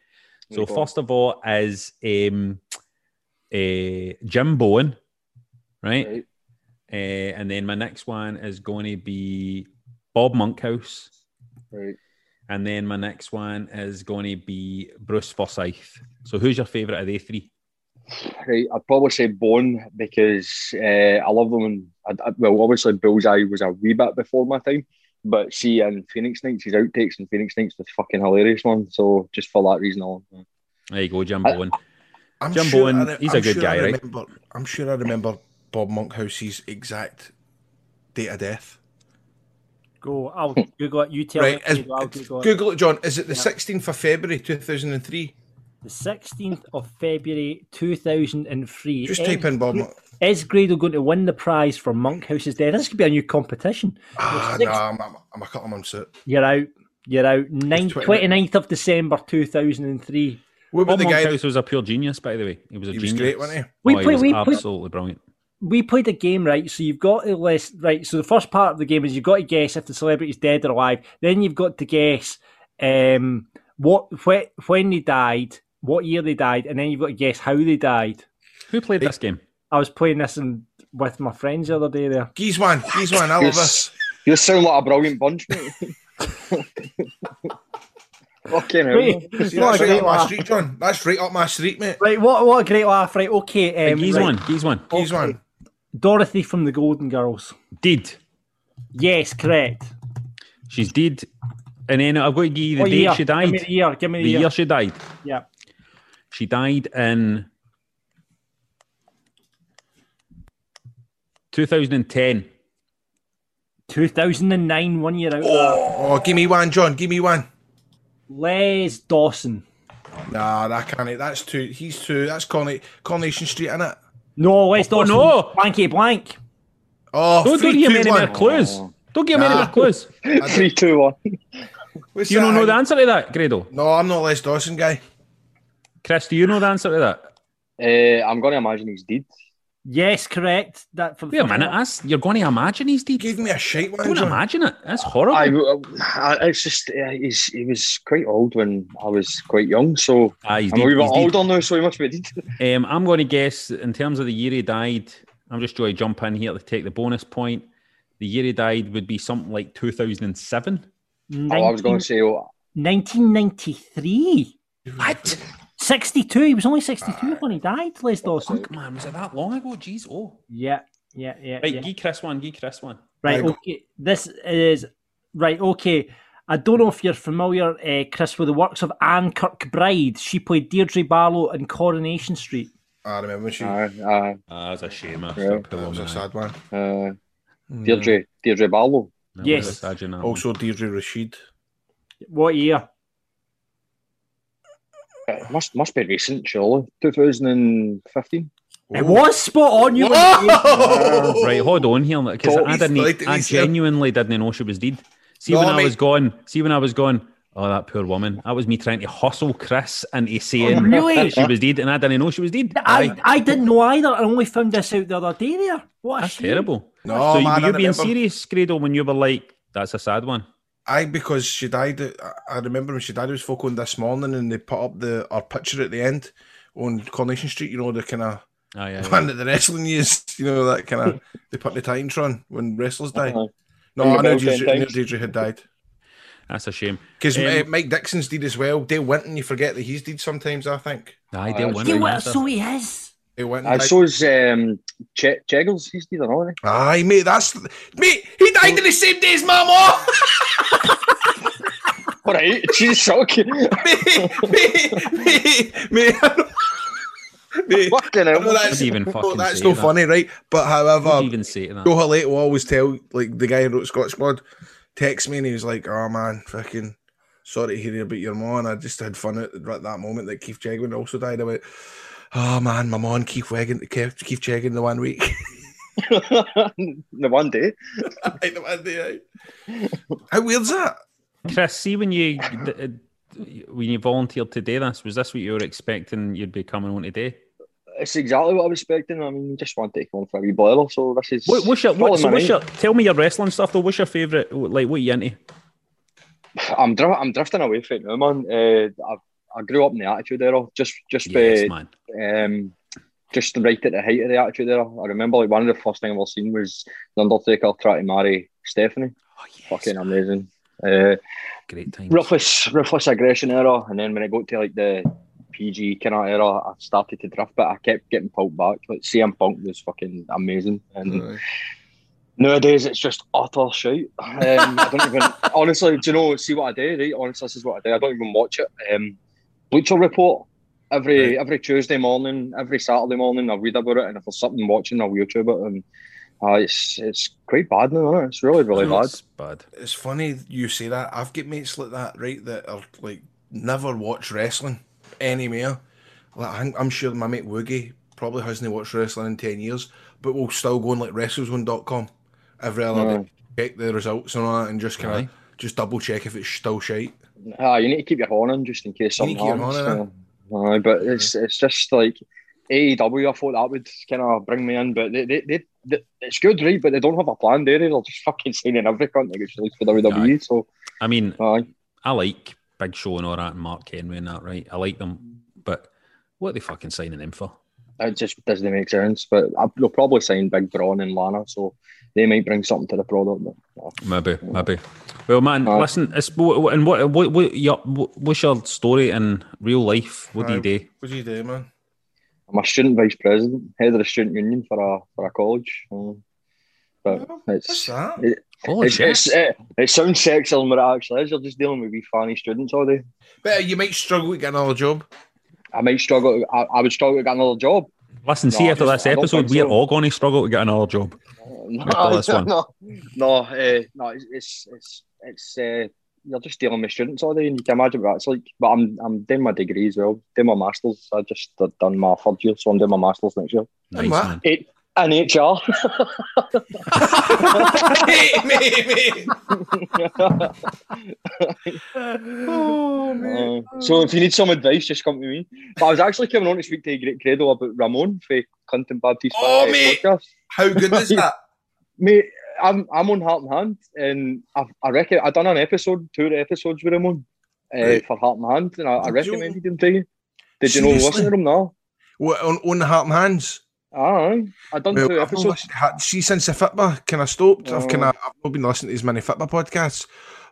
So first of all is um, uh, Jim Bowen, right? Right. Uh, and then my next one is going to be Bob Monkhouse. Right. And then my next one is going to be Bruce Forsyth. So who's your favourite of the three? Right, I'd probably say Bone because uh, I love them. And I, I, well, obviously Bullseye was a wee bit before my time, but see, and Phoenix Nights, his outtakes and Phoenix Nights was fucking hilarious, man. So just for that reason alone, There you go, Jim I- Bowen. I'm Jim sure Bowen, re- he's I'm a good sure guy, I right? remember, I'm sure I remember Bob Monkhouse's exact date of death. Go. I'll Google it. You tell right, me. is- I'll Google it. Google it, John. Is it the 16th of February 2003? The 16th of February 2003. Just Is- type in Bob. Is Grado going to win the prize for Monkhouse's Death? This could be a new competition. Ah, no, six- I'm, I'm, I'm a couple months out. You're out. You're out. Nine, 20 29th of December 2003. What about Bob the guy? Monkhouse was a pure genius, by the way. He was a He was genius. great, wasn't he? We oh, he play- was we play- absolutely brilliant. we played a game, right? So you've got to list, right? So the first part of the game is you've got to guess if the celebrity's dead or alive. Then you've got to guess um, what wh- when they died, what year they died, and then you've got to guess how they died. Who played this game? I was playing this in, with my friends the other day. There, Geezwan, Geezwan, I love Yes. this. You sound like a brilliant bunch, mate. Fucking hell. Wait, See, that's a right great up my street, John. That's right up my street, mate. Right, what what a great laugh. Right, okay. Um, Geese right. one. Geese one. Geezwan. Dorothy from the Golden Girls. Did. Yes, correct. She's dead. And then I've got to give you the What date year? she Give died. me the year. Give me the, The year. year she died. Yeah. She died in 2010. 2009, one year out. of that. Oh, oh, give me one, John. Give me one. Les Dawson. Nah, that can't. That's too. He's too. That's Corna- Coronation Street, isn't it? No, Les Oh, Dawson. no. Blanky blank. Oh, Don't, don't give two, me any one. more clues. Don't give me any more clues. [laughs] Three, two, one. What's Do you that? not know the answer to that, Grado? No, I'm not Les Dawson guy. Chris, do you know the answer to that? Uh, I'm going to imagine he's dead. Yes, correct. That for the Wait a minute, one. that's, you're going to imagine he's dead. Give me a shite one, Don't John. imagine it. That's horrible. I, I, it's just uh, he's he was quite old when I was quite young, so Ah, he's I'm a dead, wee bit dead. older now, so he must be dead. [laughs] Um, I'm going to guess in terms of the year he died. I'm just going to jump in here to take the bonus point. The year he died would be something like 2007. Oh, I was going to say, oh, 1993. What? 62. He was only 62 when he died, Les Dawson. Fuck, man, was it that long ago? Jeez, oh. Yeah, yeah, yeah. Right, yeah. give Chris one, give Chris one. Right, Right. okay. This is right, okay. I don't know if you're familiar, uh, Chris, with the works of Anne Kirkbride. She played Deirdre Barlow in Coronation Street. I remember she. uh, uh, Ah, that's a shame. That's Yeah. a poor that was a sad one. uh, Deirdre, Deirdre Barlow. That Yes. was a sad, you know. Also, Deirdre Rashid. What year? Uh, it must must be recent, surely. 2015. It was spot on. You were Right, hold on here, because I didn't. I he's here. genuinely didn't know she was dead. See No, when I mate. was gone. See when I was gone. Oh, that poor woman. That was me trying to hustle Chris into saying Oh, really? she was dead, and I didn't know she was dead. I, Aye. I didn't know either. I only found this out the other day there. What a That's shame. terrible. No, so man, were I you being serious, Grado, when you were like, "That's a sad one." Aye, because she died. I- I remember when she died. It was folk on this morning, and they put up the our picture at the end on Coronation Street. You know the kind of Aye, aye, aye. one that the wrestling used. You know that kind of [laughs] they put the Titantron when wrestlers die. Uh-huh. No, Ring I know bell Deirdre, I knew. Deirdre had died That's a shame. because Um, Mike Dixon's did as well. Dale Winton, you forget that he's did sometimes. I think Aye, Aye, Dale that's Winton. You were, so he is. Dale Winton. I died. saw his um, che- Cheggles. He's dead, aren't he? Aye, mate, that's mate. He died in the same day as my [laughs] mom. All right, she's shocking. me, me, me. mate. I. [laughs] Fucking I know hell. that's, Would even no, fucking that's say no that? funny, right? But however, you even say to that? Joe Hullait will always tell, like the guy who wrote Scot Squad, text me and he was like, "Oh man, fucking sorry to hear about your mom." And I just had fun at, at that moment that Keith Chegwin also died. I went, "Oh man, my mom, Keith Wagon, Keith, Keith Chegwin, the one week." [laughs] [laughs] the one day. Aye, the one day. How weird's that? Chris, see when you uh, when you volunteered to do this, was this what you were expecting you'd be coming on today? It's exactly what I was expecting. I mean, you just want to come for a wee boiler, so this is. What, what's your, what, so what's your, tell me your wrestling stuff though. What's your favourite? Like, what are you into? I'm dri- I'm drifting away from it now, man. Uh, I, I grew up in the Attitude Era, just just Yes, by, um, just right at the height of the Attitude Era. I remember like one of the first things I've ever seen was the Undertaker trying to marry Stephanie. Oh, yes. Fucking amazing. Uh, Great time. ruthless, ruthless aggression era, and then when I got to like the PG kind of era, I started to drift, but I kept getting pulled back. Like CM Punk was fucking amazing, and Aye. nowadays it's just utter shit. Um, I don't even [laughs] honestly, do you know? See what I do, right? Honestly, this is what I do. I don't even watch it. Um, Bleacher Report Every every Tuesday morning, every Saturday morning, I'll read about it, and if there's something watching, I'll YouTube it, and uh, it's it's quite bad now, isn't it? It's really really bad. It's bad. It's funny you say that. I've got mates like that, right? That are like never watch wrestling anymore. Like I'm, I'm sure my mate Woogie probably hasn't watched wrestling in ten years, but will still go on like WrestleZone.com every other Aye. day, check the results and all that, and just kind Aye. of just double check if it's still shite. Ah, you need to keep your horn in just in case You need something to keep your happens. horn in, so, aye, but it's it's just like AEW. I thought that would kind of bring me in, but they, they, they, they it's good, right? But they don't have a plan, do they? They're just fucking signing every cunt that gets released for WWE. So I mean, aye. I like Big Show and all that, and Mark Henry and that, right? I like them, but what are they fucking signing them for? It just doesn't make sense. But I, they'll probably sign Big Braun and Lana, so they might bring something to the product. But, uh, Maybe, maybe. Well, man, Aye. listen. It's, and what, what, what, your, what's your story in real life? What do you do? What do you do, man? I'm a student vice president, head of the student union for a for a college. Um, but What's it's that? it, Holy it's, it's, it, it sounds sexier than what it actually is. You're just dealing with wee fanny students all day. But uh, you might struggle to get another job. I might struggle. I, I would struggle to get another job. Listen, see after I this episode, we're so. all going to struggle to get another job. No, After [laughs] this one. no, no, uh, no. It's it's it's, it's uh, you're just dealing with students all day, and you can imagine what it's like. But I'm I'm doing my degree as well, doing my masters. I just done- done my third year, so I'm doing my masters next year. Nice, what? man. It, and HR. [laughs] mate, mate, mate. oh, [laughs] mate. Uh, so if you need some advice, just come to me. But I was actually coming on to speak to Great Credo about Ramon for Clinton Baptiste Oh, mate. podcast. How good is [laughs] that? Mate, I'm I'm on Heart and Hand, and I, I reckon I done an episode, two episodes with him on uh, Right. for Heart and Hand, and I, I Did you? recommended him to you. Did you know Seriously? listen to him now? What, on, on the Heart and Hands? Aye, I done Well, two I've not episodes. listened see since the Fitba kind of stopped. I've Oh. kind of I've not been listening to as many Fitba podcasts,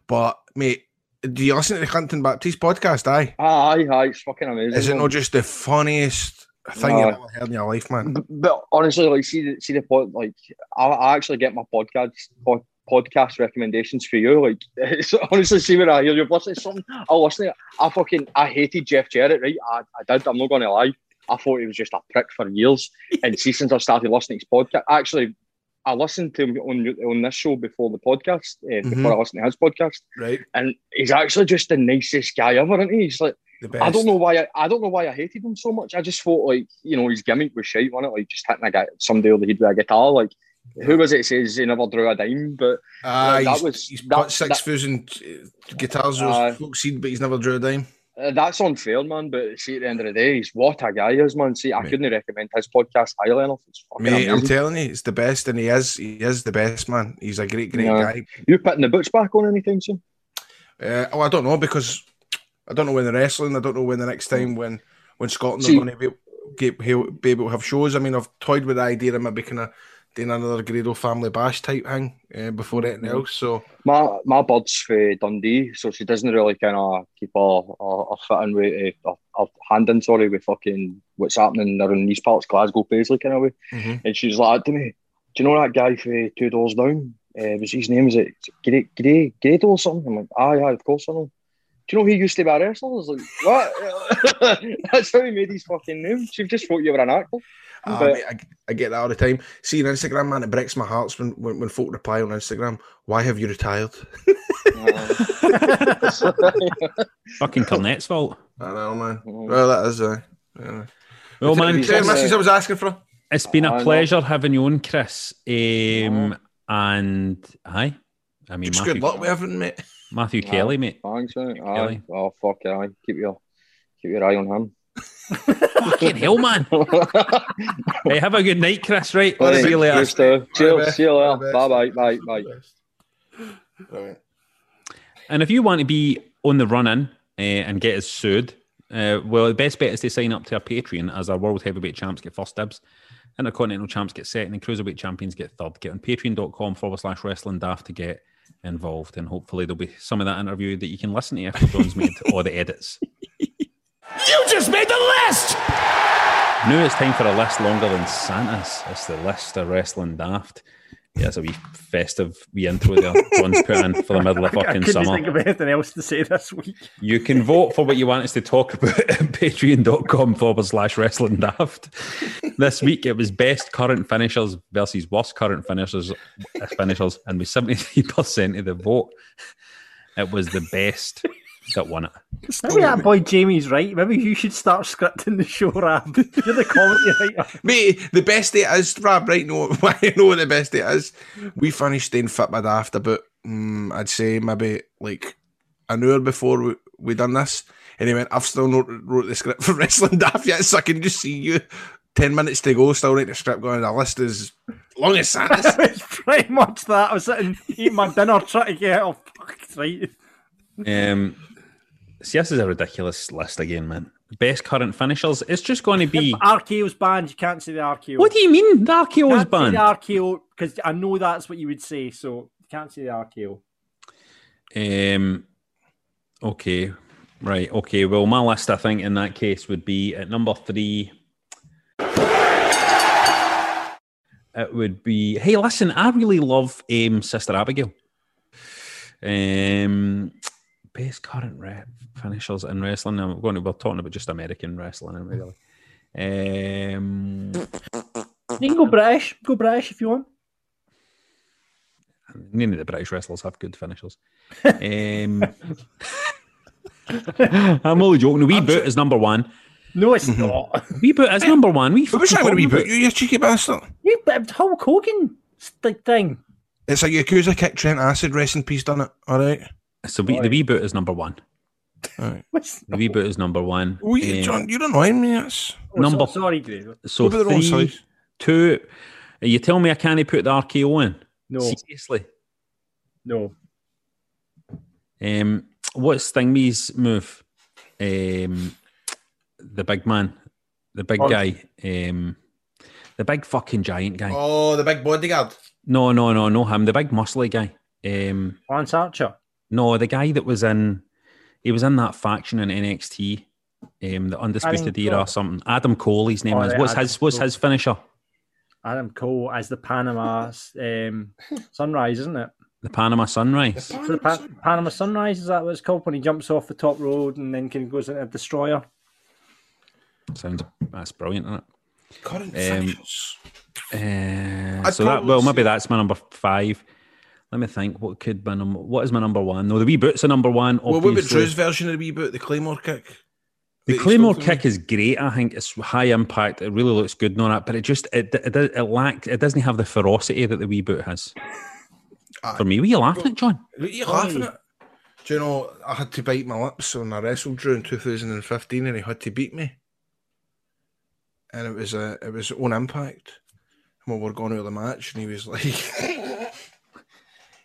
but mate, do you listen to the Clinton Baptiste podcast? Aye, Aye, aye, it's fucking amazing. is it man. not just the funniest thing No. you've ever heard in your life, man? But honestly, like, see the see the pod, like I, I actually get my podcast pod, podcast recommendations for you. Like, [laughs] it's, honestly, see when I hear you listening to something, I'll listen to it. I fucking I hated Jeff Jarrett, right? I, I did. I'm not going to lie. I thought he was just a prick for years. [laughs] and see, since I started listening to his podcast, actually, I listened to him on on this show before the podcast, uh, before I listened to his podcast, Right, and he's actually just the nicest guy ever, isn't he? He's like. The best. I don't know why I, I don't know why I hated him so much. I just thought like you know his gimmick was shite, wasn't it? Like just hitting a guy somebody over the head with a guitar. Like who was it says he never drew a dime, but Aye, that he's, was- he's that- put six thousand uh, guitars Aye. with folk seed, but he's never drew a dime. uh, that's unfair, man. But see, at the end of the day, he's what a guy is, man. See, I Mate. couldn't recommend his podcast highly enough. It's fucking Mate, I'm telling you, it's the best, and he is. He is the best, man. He's a great, great Yeah. guy. you putting the boots back on anything soon? Uh, oh, I don't know because I don't know when they're wrestling. I don't know when the next time when when Scotland See- are going to be get, be able to have shows. I mean, I've toyed with the idea of maybe kind of doing another Grado family bash type thing uh, before anything Mm-hmm. else. So My my bud's for Dundee, so she doesn't really kind of keep her, her, her foot in with her, her hand in, sorry, with fucking what's happening around these parts, Glasgow, Paisley kind of way. Mhm. And she's like to me, "Do you know that guy for Two Doors Down? Uh, was his name? Is it Grado or something?" I'm like, "Aye, aye, of course I know." Do you know he used to be a wrestler? I was like, "What?" [laughs] That's how he made his fucking name. She just thought you were an actor. ah, But- mate, I, I get that all the time. See on Instagram, man, it breaks my heart when, when when folk reply on Instagram, "Why have you retired?" [laughs] [laughs] Fucking Cornette's fault. I know, man. Mm. Well, that is. Uh, yeah. Well, man, He's the missus uh, I was asking for. it's been I a know. pleasure having you on, Chris. Um, and hi, I mean, Just Matthew, good luck with everything, mate. Matthew Aye. Kelly, mate. Thanks, mate. Aye. Kelly. Oh fuck, aye. Keep your keep your eye on him. Fucking hell, man. [laughs] hey, have a good night, Chris. Right, Right, see you later. Cheers, Stu. Cheers. best. See you later. the Bye bye. Bye bye. Right. And if you want to be on the run in uh, and get us sued, uh, well, the best bet is to sign up to our Patreon as our World Heavyweight Champs get first dibs, Intercontinental Champs get second, and Cruiserweight Champions get third. Get on patreon.com forward slash wrestling daft to get involved. And hopefully, there'll be some of that interview that you can listen to after John's made [laughs] all the edits. You just made the list! Now it's time for a list longer than Santa's. It's the list of wrestling daft. Yeah, it's a wee festive wee intro there. John's [laughs] put in for the middle of I fucking couldn't summer. think of anything else to say this week. You can vote for what you want us to talk about [laughs] at patreon.com forward slash wrestling daft. This week it was best current finishers versus worst current finishers finishers, and with 73% of the vote, it was the best that won it. Maybe that boy Jamie's right. Maybe you should start scripting the show, Rab. [laughs] You're the comedy writer. Mate, the best day is, Rab, right? No, [laughs] I know what the best day is. We finished staying fit by daft about, mm, I'd say maybe like an hour before we, we done this. And he went, I've still not wrote the script for [laughs] Wrestling Daft yet, so I can just see you 10 minutes to go, still writing the script going, the list is long as Santa's. it's pretty much that. I was sitting eating my dinner trying to get it all fucked right. Um, this is a ridiculous list again, man. Best current finishers. It's just going to be. RKO's banned. You can't say the RKO. What do you mean? The RKO is Can't say banned. the RKO because I know that's what you would say. So you can't say the RKO. Um, okay, right. Okay. Well, my list, I think, in that case, would be at number three. It would be. Hey, listen, I really love um, Sister Abigail. Um, best current rep finishers in wrestling. I'm going to. We're talking about just American wrestling, aren't we, really. Um, You can go British. Go British if you want. none of the British wrestlers have good finishers. Um, [laughs] I'm only joking. [laughs] Wee Boot is number one. No, it's not. Wee Boot is number one. We What's that going to be about you, you cheeky bastard? You but Hulk Hogan thing. It's a Yakuza kick Trent Acid, rest in peace, done it. All right. So we, the Wee Boot is number one. [laughs] What's The Wee Boot is number one. Oh, you, Um, John, you're annoying me. That's oh, number so, sorry, Greg. so Over wrong three, size. two. You tell me I can't put the RKO in? No, Seriously. no. Um, what's Stingme's move? Um, the big man, the big Oh. guy, um, the big fucking giant guy. Oh, the big bodyguard. No, no, no, no him. The big muscly guy. Um, Lance Archer. No, the guy that was in. He was in that faction in NXT, um, the Undisputed Adam Era Cole. or something. Adam Cole, his name Oh, is. right, What's Adam his What's Cole. his finisher? Adam Cole as the Panama um, [laughs] Sunrise, isn't it? The Panama Sunrise. So the pa- Panama Sunrise is that what it's called when he jumps off the top road and then can goes into a destroyer? Sounds that's brilliant, isn't it? Current Um. Uh, so that well, maybe that's my number five. Let me think. What could my number? What is my number one? No, the wee boots a number one. Well, what about. Drew's version of the wee boot, the Claymore kick? The Claymore spoke to me? kick is great. I think it's high impact. It really looks good and all that, but it just it it, it, it lacks. It doesn't have the ferocity that the wee boot has. Aye. For me, were you laughing at John? What are you laughing at? Do you know, I had to bite my lips when I wrestled Drew in 2015 and he had to beat me. And it was a, it was on impact. And we were going out of the match and he was like, [laughs]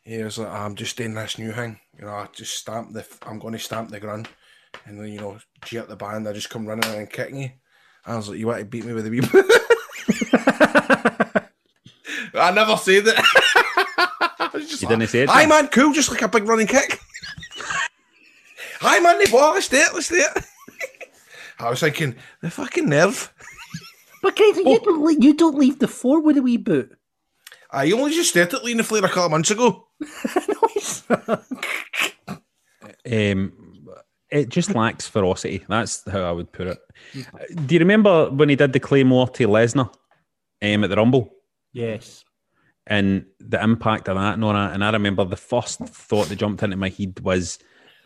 he was like, I'm just doing this new thing. You know, I just stamp the, I'm going to stamp the ground. And then, you know, G at the band, I just come running in and kicking you. I was like, you want to beat me with a wee boot [laughs] I never said that. [laughs] I was just You like, didn't say it, Hi John? man, cool, just like a big running kick. [laughs] Hi man, the ball, let's do it, let's do it. I was thinking, the fucking nerve. But Greg, you oh. don't leave, you don't leave the four with a wee boot. I only just started leaning the flare a couple of months ago. [laughs] Um, it just lacks ferocity. That's how I would put it. Do you remember when he did the Claymore to Lesnar um, at the Rumble? Yes. and the impact of that that. And I remember the first thought that jumped into my head was,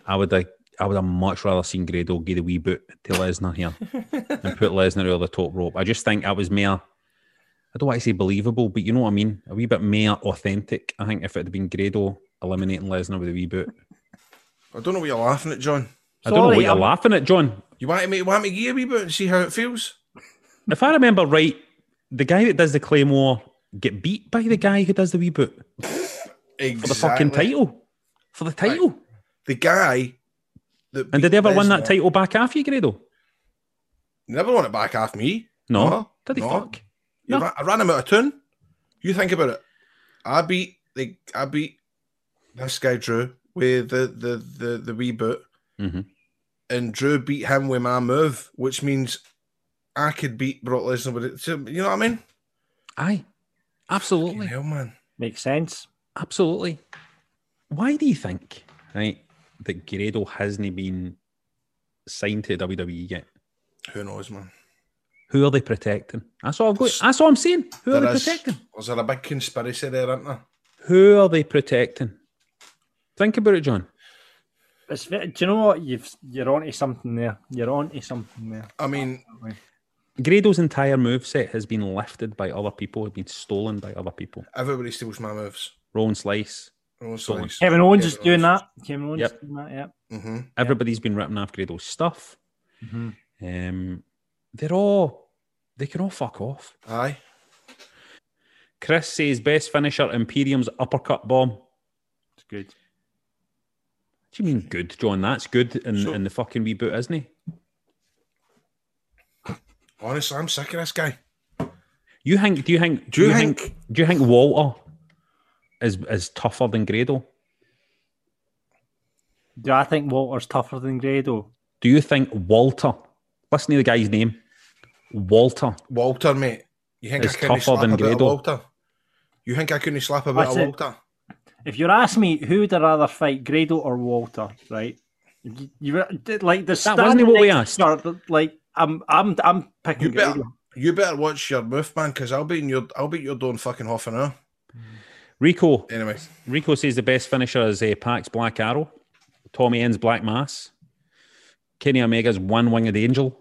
I would have, I would have much rather seen Grado give the wee boot to Lesnar here [laughs] and put Lesnar over the top rope. I just think I was more, I don't want to say believable, but you know what I mean? A wee bit more authentic. I think if it had been Grado eliminating Lesnar with a wee boot. I don't know what you're laughing at, John. I don't know Sorry, what you're I'm- laughing at, John. You want to make want me give you a wee boot and see how it feels? If I remember right, the guy that does the Claymore get beat by the guy who does the wee boot Exactly. for the fucking title. For the title. The guy that And did beat they ever win that title back after you, Grado? Never won it back off me. No. No, Did he no. fuck? You No. ran- I ran him out of tune. You think about it. I beat the I beat this guy Drew with the the the, the wee boot, Mhm. and Drew beat him with my move, which means I could beat Brock Lesnar with it. So, you know what I mean? Aye. Absolutely. Fucking hell, man. Makes sense. Absolutely. Why do you think, right, that Grado hasn't been signed to WWE yet? Who knows, man? Who are they protecting? That's all I've got. That's all I'm saying. Who are they is- protecting? Was there a big conspiracy there, isn't there? Who are they protecting? Think about it, John. It's, do you know what? You've you're onto something there. You're onto something there. I mean, Grado's entire moveset has been lifted by other people, has been stolen by other people. everybody steals my moves. Rowan Slice. Rowan stolen. Slice. Kevin Owens is doing that. Kevin Owens Yep. is doing that. Yeah. Mm-hmm. Everybody's been ripping off Grado's stuff. Mhm. Um, they're all, they can all fuck off. Aye. Chris says best finisher Imperium's uppercut bomb. It's good. What do you mean good, John? That's good in, So- in the fucking reboot, isn't he? Honestly, I'm sick of this guy. You think? Do you think? Do you think- Do you think Walter is is tougher than Grado? Do I think Walter's tougher than Grado? Do you think Walter? Listen to the guy's name. Walter. Walter, mate. You think It's I couldn't slap than a bit of Walter? You think I couldn't slap a bit That's of it. Walter? If you're asking me who would I rather fight, Grado or Walter, right? You, you like the That wasn't what we next to each other, Like I'm, I'm, I'm picking You better, Grado. you better watch your move, man, because I'll be in your, I'll be your door in fucking half an hour. Rico. Anyway, Rico says the best finisher is uh, PAC's Black Arrow. Tommy End's Black Mass. Kenny Omega's One Winged Angel.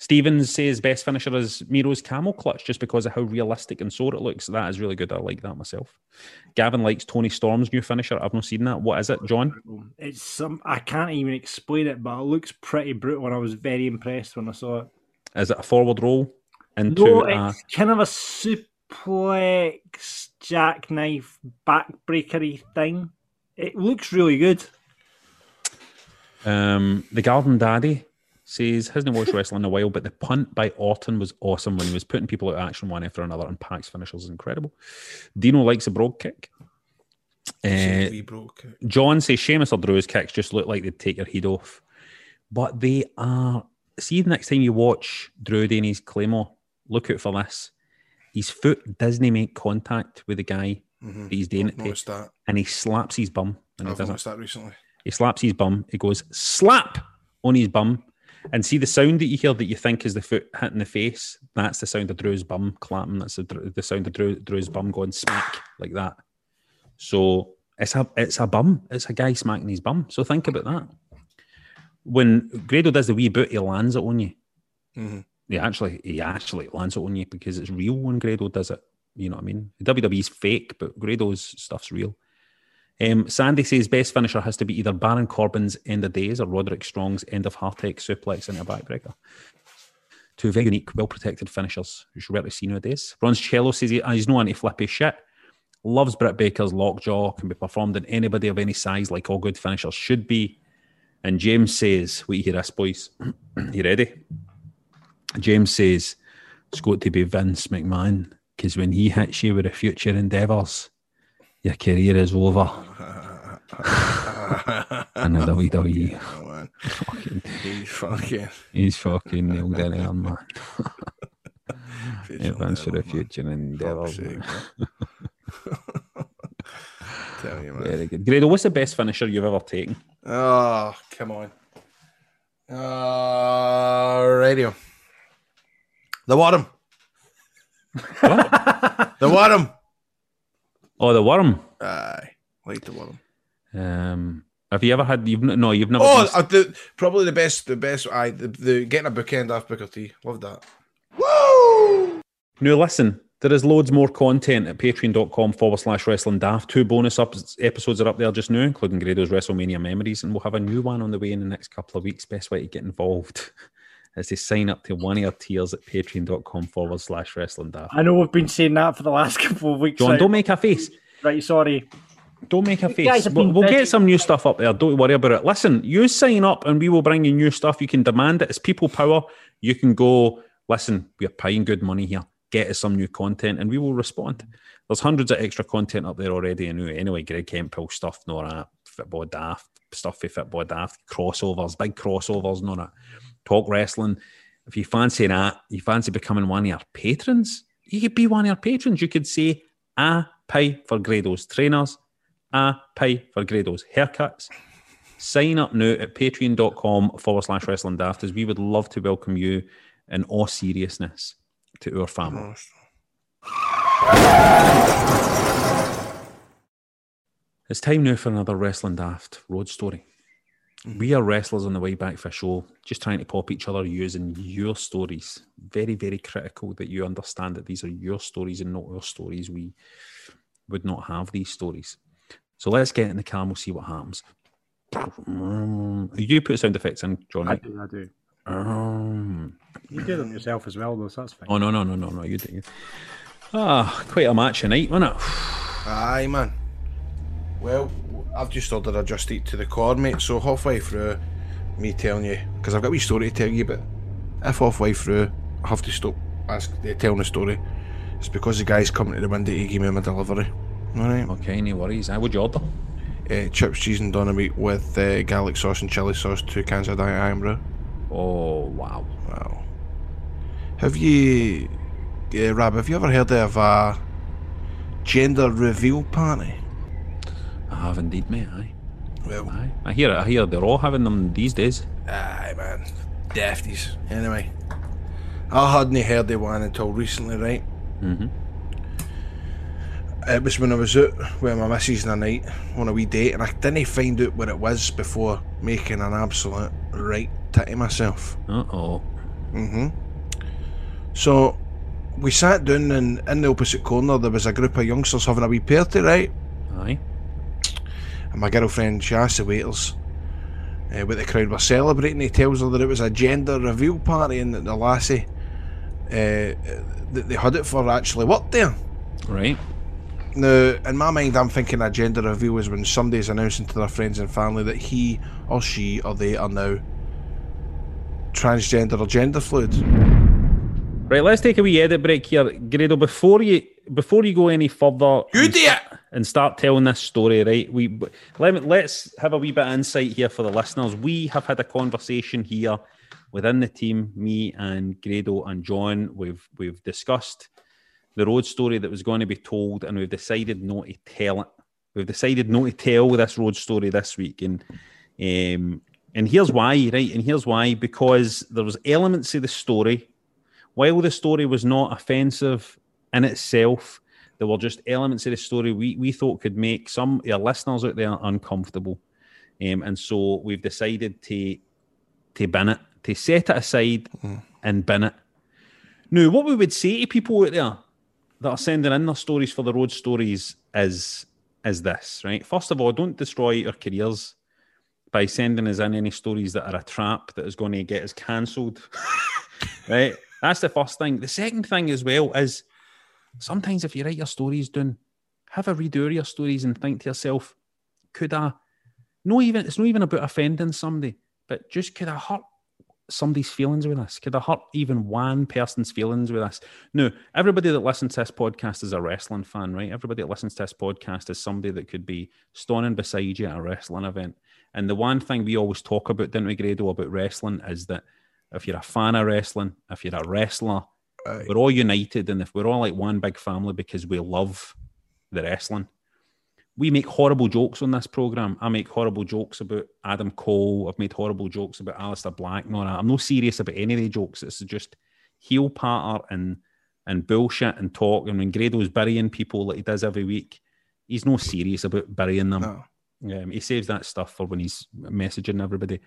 Stevens says best finisher is Miro's Camel Clutch just because of how realistic and sore it looks. That is really good. I like that myself. Gavin likes Toni Storm's new finisher. I've not seen that. What is it, John? It's some. I can't even explain it, but it looks pretty brutal, and I was very impressed when I saw it. Is it a forward roll into No, a it's kind of a suplex jackknife backbreakery thing. It looks really good. Um, the Garden Daddy says hasn't watched wrestling in a while, but the punt by Orton was awesome when he was putting people out of action one after another, and PAC's finishers is incredible. Dino likes a brogue kick. Uh, broke. John says Sheamus or Drew's kicks just look like they'd take your head off, but they are. See, the next time you watch Drew his Claymore, look out for this. His foot doesn't make contact with the guy Mhm. that he's doing I've it to, and he slaps his bum. And I've noticed that recently. He slaps his bum. He goes slap on his bum, and see the sound that you hear that you think is the foot hitting the face. That's the sound of Drew's bum clapping. That's the, the sound of Drew, Drew's bum going smack like that. So it's a it's a bum. It's a guy smacking his bum. So think about that. When Grado does the wee boot, he lands it on you. Mhm. He actually he actually lands it on you because it's real when Grado does it. You know what I mean? WWE's fake, but Grado's stuff's real. Um, Sandy says best finisher has to be either Baron Corbin's End of Days or Roderick Strong's End of Heartache suplex into a backbreaker. Two very unique, well protected finishers, which you rarely see nowadays. Bronze Cello says he, he's no anti flippy shit. Loves Britt Baker's lockjaw, can be performed in anybody of any size, like all good finishers should be. And James says, you hear this, boys? [clears throat] you ready? James says, It's got to be Vince McMahon, because when he hits you with the future endeavours, your career is over. and the WWE. Oh. Fucking, He's fucking. he's fucking nailed it [laughs] there, man. Future Advance for the man. future man. sake, [laughs] Tell you, man. Very good. Grado, what's the best finisher you've ever taken? Oh, come on. Uh, radio. The. What? The Worm. Oh, the worm. Aye, like the Worm. Um, have you ever had? You've no, you've never. Oh, uh, the, probably the best. The best. Aye, the, the getting a bookend off Booker T. Love that. Woo! Now, listen, there is loads more content at patreon.com forward slash wrestling daft. Two bonus up- episodes are up there just now, including Grado's WrestleMania memories, and we'll have a new one on the way in the next couple of weeks. Best way to get involved [laughs] is to sign up to one of our tiers at patreon.com forward slash wrestling daft. I know we've been saying that for the last [laughs] couple of weeks. John, right? don't make a face. Right, sorry. Don't make a You face. We'll, we'll get some new stuff up there. Don't worry about it. Listen, you sign up and we will bring you new stuff. You can demand it. It's people power. You can go, listen, we're paying good money here. Get us some new content and we will respond. There's hundreds of extra content up there already. Anyway, anyway Greg Hemphill stuff, no that. Football daft, stuff for football daft, crossovers, big crossovers, no that. Talk wrestling. If you fancy that, you fancy becoming one of our patrons, you could be one of our patrons. You could say, I Pay for Grado's trainers. A. Pay for Grado's haircuts. Sign up now at patreon.com forward slash wrestling daft as we would love to welcome you in all seriousness to our family. It's time now for another Wrestling Daft road story. We are wrestlers on the way back for a show, just trying to pop each other using your stories. Very, very critical that you understand that these are your stories and not our stories. We would not have these stories. So let's get in the car and we'll see what happens. You put sound effects in, Johnny. I do, I do. Um, You do them yourself as well, though, so that's fine. oh, no, no, no, no, no. You do. Ah, quite a match tonight, wasn't it? Aye, man. Well, I've just ordered a Just Eat to the core, mate. So halfway through, me telling you, because I've got a wee story to tell you, but if halfway through I have to stop ask, uh, telling the story, it's because the guy's coming to the window to give me my delivery. Alright? Okay, no worries. I would you order? Uh, chips, cheese, and doner meat with uh, garlic sauce and chili sauce, two cans of Diet Irn-Bru. Oh, wow. Wow. Have you, uh, Rab, have you ever heard of a gender reveal party? I have indeed, mate. Aye. Well, Aye. I hear I hear they're all having them these days. Aye, man. Dafties. Anyway, I hadn't heard of one until recently, right? Mm-hmm. It was when I was out with my missus in a night on a wee date, and I didn't find out what it was before making an absolute right titty myself. Uh oh. Mm-hmm. So we sat down, and in the opposite corner there was a group of youngsters having a wee party, right? Aye. And my girlfriend, she asked the waiters uh, what the crowd were celebrating. He tells her that it was a gender reveal party and that the lassie uh, that they had it for actually worked there. Right. Now, in my mind, I'm thinking a gender reveal is when somebody's announcing to their friends and family that he or she or they are now transgender or gender fluid. Right, let's take a wee edit break here, Grado. Before you before you go any further, You it! And start telling this story, right? We let me, let's have a wee bit of insight here for the listeners. We have had a conversation here within the team, me and Grado and John. We've we've discussed the road story that was going to be told, and we've decided not to tell it. We've decided not to tell this road story this week, and um, and here's why, right? And here's why because there was elements of the story while the story was not offensive in itself, there were just elements of the story we, we thought could make some of our listeners out there uncomfortable. Um, and so we've decided to to bin it, to set it aside and bin it. Now, what we would say to people out there that are sending in their stories for the road stories is is this, right? First of all, don't destroy our careers by sending us in any stories that are a trap that is going to get us cancelled. [laughs] right? That's the first thing. The second thing as well is sometimes if you write your stories down, have a redo of your stories and think to yourself, could I no even it's not even about offending somebody, but just could I hurt somebody's feelings with this? Could I hurt even one person's feelings with this? No, everybody that listens to this podcast is a wrestling fan, right? Everybody that listens to this podcast is somebody that could be standing beside you at a wrestling event. And the one thing we always talk about, didn't we, Grado, about wrestling is that if you're a fan of wrestling, if you're a wrestler, Aye. we're all united and if we're all like one big family because we love the wrestling. We make horrible jokes on this program. I make horrible jokes about Adam Cole. I've made horrible jokes about Aleister Black. No, I'm not serious about any of the jokes. It's just heel patter and and bullshit and talk. And when Grado's burying people like he does every week, he's no serious about burying them. No. Um, he saves that stuff for when he's messaging everybody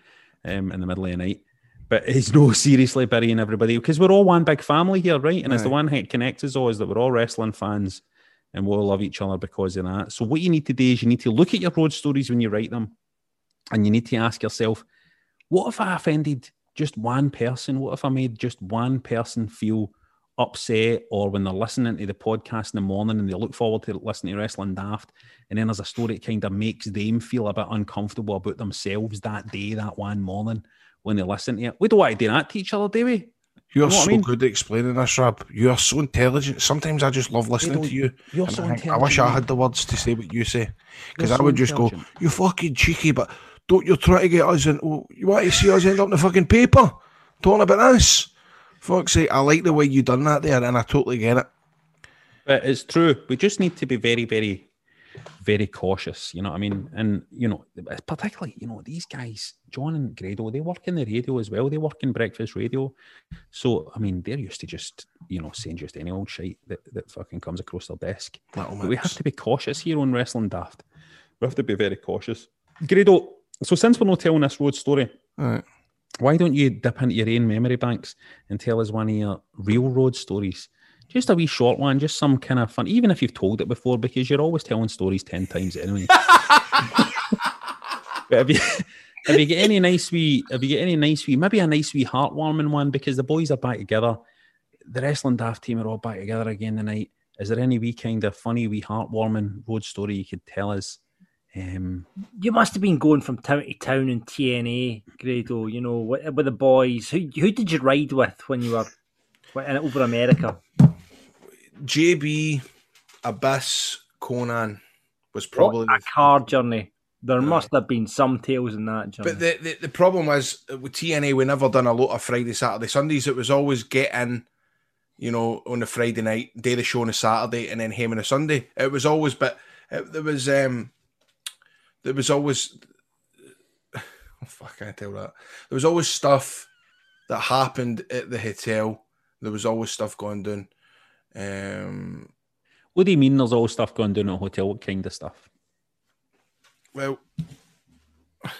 um, in the middle of the night. But he's no [laughs] seriously burying everybody because we're all one big family here, right? And it's the one thing that connects us all is that we're all wrestling fans and we all love each other because of that. So what you need to do is you need to look at your road stories when you write them and you need to ask yourself, what if I offended just one person? What if I made just one person feel upset or when they're listening to the podcast in the morning and they look forward to listening to Wrestling Daft and then there's a story that kind of makes them feel a bit uncomfortable about themselves that day, that one morning when they listen to it. We don't want to do that to each other, do we? You're You know what I so mean? good at explaining this, Rab. You are so intelligent. Sometimes I just love listening to you. you're so I, think, I wish I had the words to say what you say. Because You're I so would just go, intelligent. you fucking cheeky, but don't you try to get us in. Oh, you want to see us end up in the fucking paper talking about this? Fuck's sake, I like the way you done that there, and I totally get it. But it's true. We just need to be very, very, very cautious. You know what I mean? And you know, particularly, you know, these guys, John and Grado, they work in the radio as well. They work in breakfast radio. So I mean, they're used to just, you know, saying just any old shit that, that fucking comes across their desk. But we have to be cautious here on Wrestling Daft. We have to be very cautious. Grado, so since we're not telling this road story, Alright. why don't you dip into your own memory banks and tell us one of your real road stories? Just a wee short one, just some kind of fun, even if you've told it before, because you're always telling stories 10 times anyway. [laughs] but have you, [laughs] have you got any nice wee, have you get any nice wee, maybe a nice wee heartwarming one because the boys are back together. The wrestling daft team are all back together again tonight. Is there any wee kind of funny wee heartwarming road story you could tell us? Um, You must have been going from town to town in TNA, Grado. You know, with, with the boys. Who who did you ride with when you were over America? JB, Abyss, Konnan was probably. What a car journey. There must have been some tales in that journey. But the, the the problem was uh, with TNA, we never done a lot of Friday, Saturday, Sundays. It was always get in, you know, on the Friday night, day the show on a Saturday, and then him on a Sunday. It was always, but it, there was um, there was always. [sighs] Oh, fuck, I can't tell that. There was always stuff that happened at the hotel. There was always stuff going down. Um, what do you mean there's always stuff going down at a hotel? What kind of stuff? well, [laughs] I'm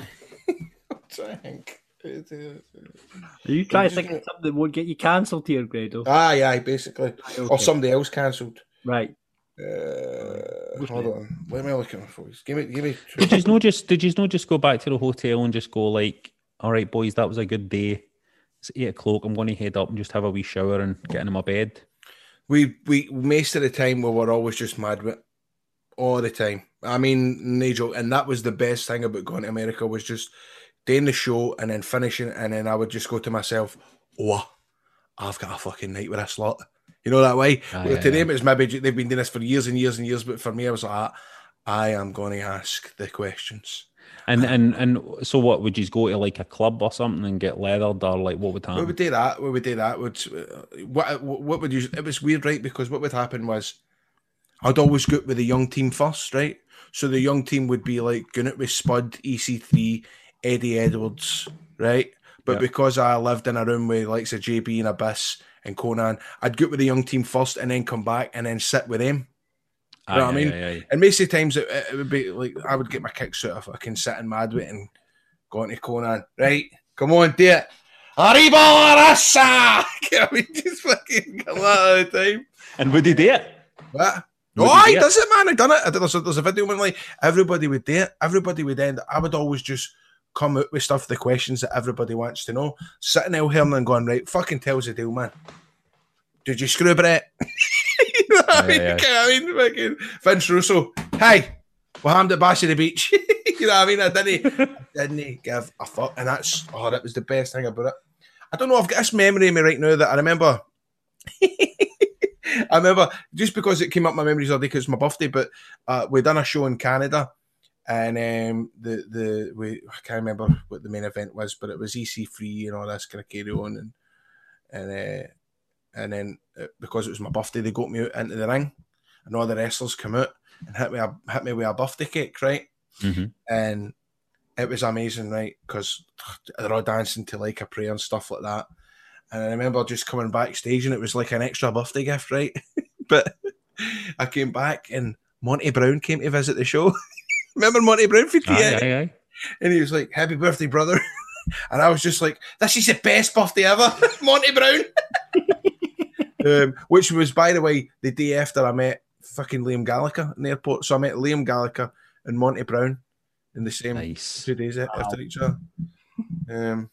trying to think. Are you trying to think of something that won't get you cancelled here, Grado? Aye, aye, basically. Or okay. somebody else cancelled. Right. Uh, hold on. Let me look at my voice. Give me, give me. Did you not just did you not just go back to the hotel and just go like, all right, boys, that was a good day. It's eight o'clock. I'm going to head up and just have a wee shower and get into my bed. We we most of the time we were always just mad with all the time. I mean, Nigel, and that was the best thing about going to America was just doing the show and then finishing, and then I would just go to myself, "Oh, I've got a fucking night with a slot." You know that way. Ah, well, yeah, to yeah. them, it's maybe they've been doing this for years and years and years, but for me, I was like, I am going to ask the questions. And and and so what would you go to like a club or something and get leathered or like what would happen? We would do that. We would do that. Would uh, what? What would you? It was weird, right? Because what would happen was, I'd always go with the young team first, right? So the young team would be like going out with Spud, EC3, Eddie Edwards, right? But Yeah. because I lived in a room with likes of JB and Abyss and Konnan, I'd go with the young team first and then come back and then sit with them. Ah, you know Aye, what I mean? aye. And most of the times it, it would be like I would get my kicks out of fucking sitting mad with it and going to Konnan. Right, come on, do it. Arriba la raza! [laughs] I mean, just fucking come out all the time. And would he do it? What? Would oh, he I do it? does it, man. I done it. I did, there's, a, there's a video when like everybody would do it. Everybody would end. I would always just come out with stuff, the questions that everybody wants to know. Sitting out here and going, right, fucking tells the deal, man. Did you screw Brett? [laughs] you know what I mean? Aye, aye. [laughs] You know what I mean? Fucking Vince Russo. Hey, we hammed at Bash of the Beach. [laughs] you know what I mean? I didn't, I didn't give a fuck. And that's, oh, that was the best thing about it. I don't know, I've got this memory in me right now that I remember. [laughs] I remember just because it came up my memories other day because it's my birthday, but uh, we done a show in Canada, and um, the the we I can't remember what the main event was, but it was EC3 and all this kind of carry on, and and uh, and then uh, because it was my birthday, they got me out into the ring, and all the wrestlers come out and hit me a, hit me with a birthday cake, right? Mhm. and it was amazing, right? Because they're all dancing to like a prayer and stuff like that. And I remember just coming backstage, and it was like an extra birthday gift, right? [laughs] but I came back, and Monty Brown came to visit the show. [laughs] remember Monty Brown for Aye, aye, aye. And he was like, "Happy birthday, brother!" [laughs] and I was just like, "This is the best birthday ever, Monty Brown." Um, which was, by the way, the day after I met fucking Liam Gallagher in the airport. So I met Liam Gallagher and Monty Brown in the same Nice. two days after each other. Um,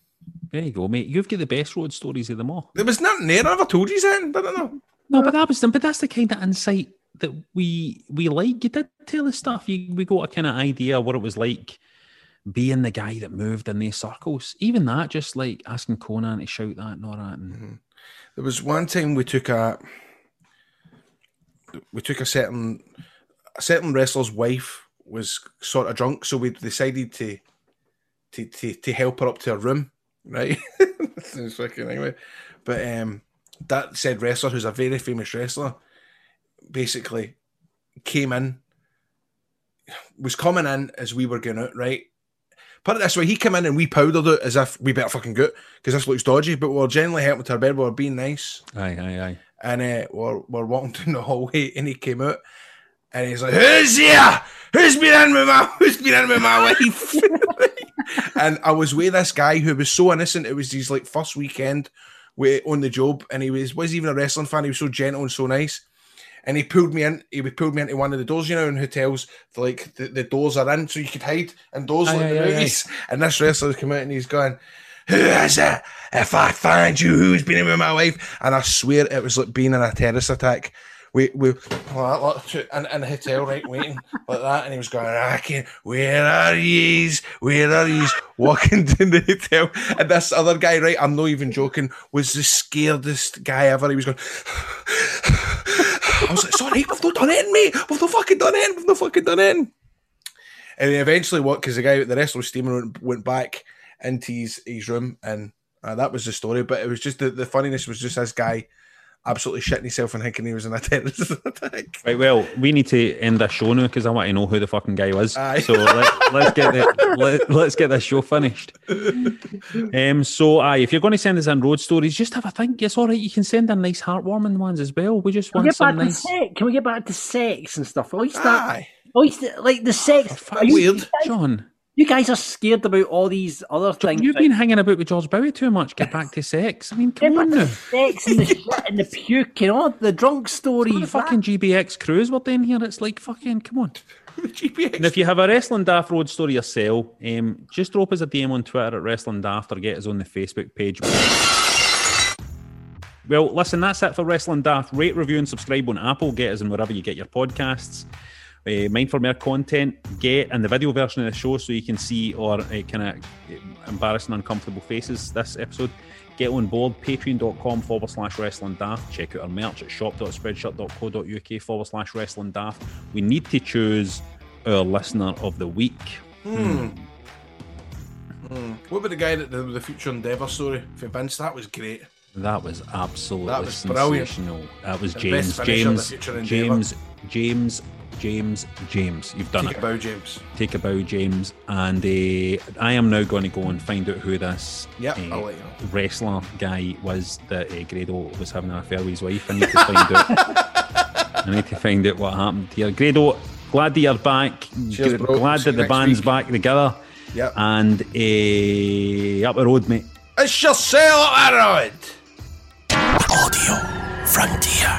There you go, mate. You've got the best road stories of them all. there was nothing there. I never told you that. I don't know. No, but that was them. But that's the kind of insight that we we like. You did tell us stuff. You, we got a kind of idea of what it was like being the guy that moved in these circles. Even that, just like asking Konnan to shout that and all that. And There was one time we took a we took a certain a certain wrestler's wife was sort of drunk, so we decided to to to, to help her up to her room, right? [laughs] Sounds fucking anyway. But um that said wrestler, who's a very famous wrestler, basically came in, was coming in as we were going out, right? Put it this way, he came in and we powdered it as if we better fucking go because this looks dodgy, but we're generally helping to our bed, we're being nice. Aye, aye, aye. And uh, we're, we're walking [laughs] down the hallway and he came out and he's like, Who's here? Who's been in with my [laughs] who's been in with my wife? [laughs] and I was with this guy who was so innocent. It was his like first weekend with, on the job, and he was was even a wrestling fan. He was so gentle and so nice. And he pulled me in. He would pulled me into one of the doors, you know, in hotels. Like the, the doors are in, so you could hide in doors Aye, like aye, the aye, movies. And this wrestler's come out and he's going, "Who is it? If I find you, who's been in with my wife?" And I swear it was like being in a terrorist attack. We we like, like, in, in a hotel, right, waiting like that, and he was going, "I can. Where are yous? Where are yous?" Walking [laughs] down the hotel, and this other guy, right, I'm not even joking, was the scaredest guy ever. He was going. [sighs] I was like, "Sorry, we've not done it, mate. We've not fucking done it. We've not fucking done it." And eventually, what? Because the guy, the wrestler was steaming, went, went back into his, his room, and uh, that was the story. But it was just the, the funniness was just this guy absolutely shitting himself and thinking he was in a terrorist attack. Right, well, we need to end this show now because I want to know who the fucking guy was. Aye. So let, let's get the, [laughs] let, let's get this show finished. Um, so, aye, if you're going to send us in road stories, just have a think. It's all right. You can send in nice, heartwarming ones as well. We just Can we want get back some to nice. sex? Can we get back to sex and stuff? At least that. Aye. At least like the sex. Are you, weird. John, you guys are scared about all these other things. you've been hanging about with George Bowie too much. Get back to sex. I mean, come Get on back now. to sex and the shit and the puke and all the drunk What the stories. fucking GBX cruise we're doing here. It's like fucking come on. [laughs] GPX. And if you have a Wrestling Daft Road story yourself, um, just drop us a DM on Twitter at Wrestling Daft or get us on the Facebook page. Well, listen, that's it for Wrestling Daft. Rate, review, and subscribe on Apple. Get us in wherever you get your podcasts. Uh, mind for more content, get in the video version of the show so you can see our uh, kind of embarrassing, uncomfortable faces this episode. Get on board, patreon.com forward slash wrestling daft. Check out our merch at shop.spreadshirt.co.uk forward slash wrestling daft. We need to choose our listener of the week. Hmm. What about the guy that the, the future endeavour story for Vince? That was great. That was absolutely That was brilliant. sensational. That was The James, best finisher the James. James, James, James, James. You've done Take it. Take a bow, James. Take a bow, James. And uh, I am now going to go and find out who this Yep, uh, I'll let you know. wrestler guy was that uh, Grado was having an affair with his wife. I need to find out. [laughs] I need to find out what happened here. Grado, glad that you're back. Cheers, G- bro. Glad See that the band's week. back together. Yep. And uh, up the road, mate. It's your sail around. Audio Frontier.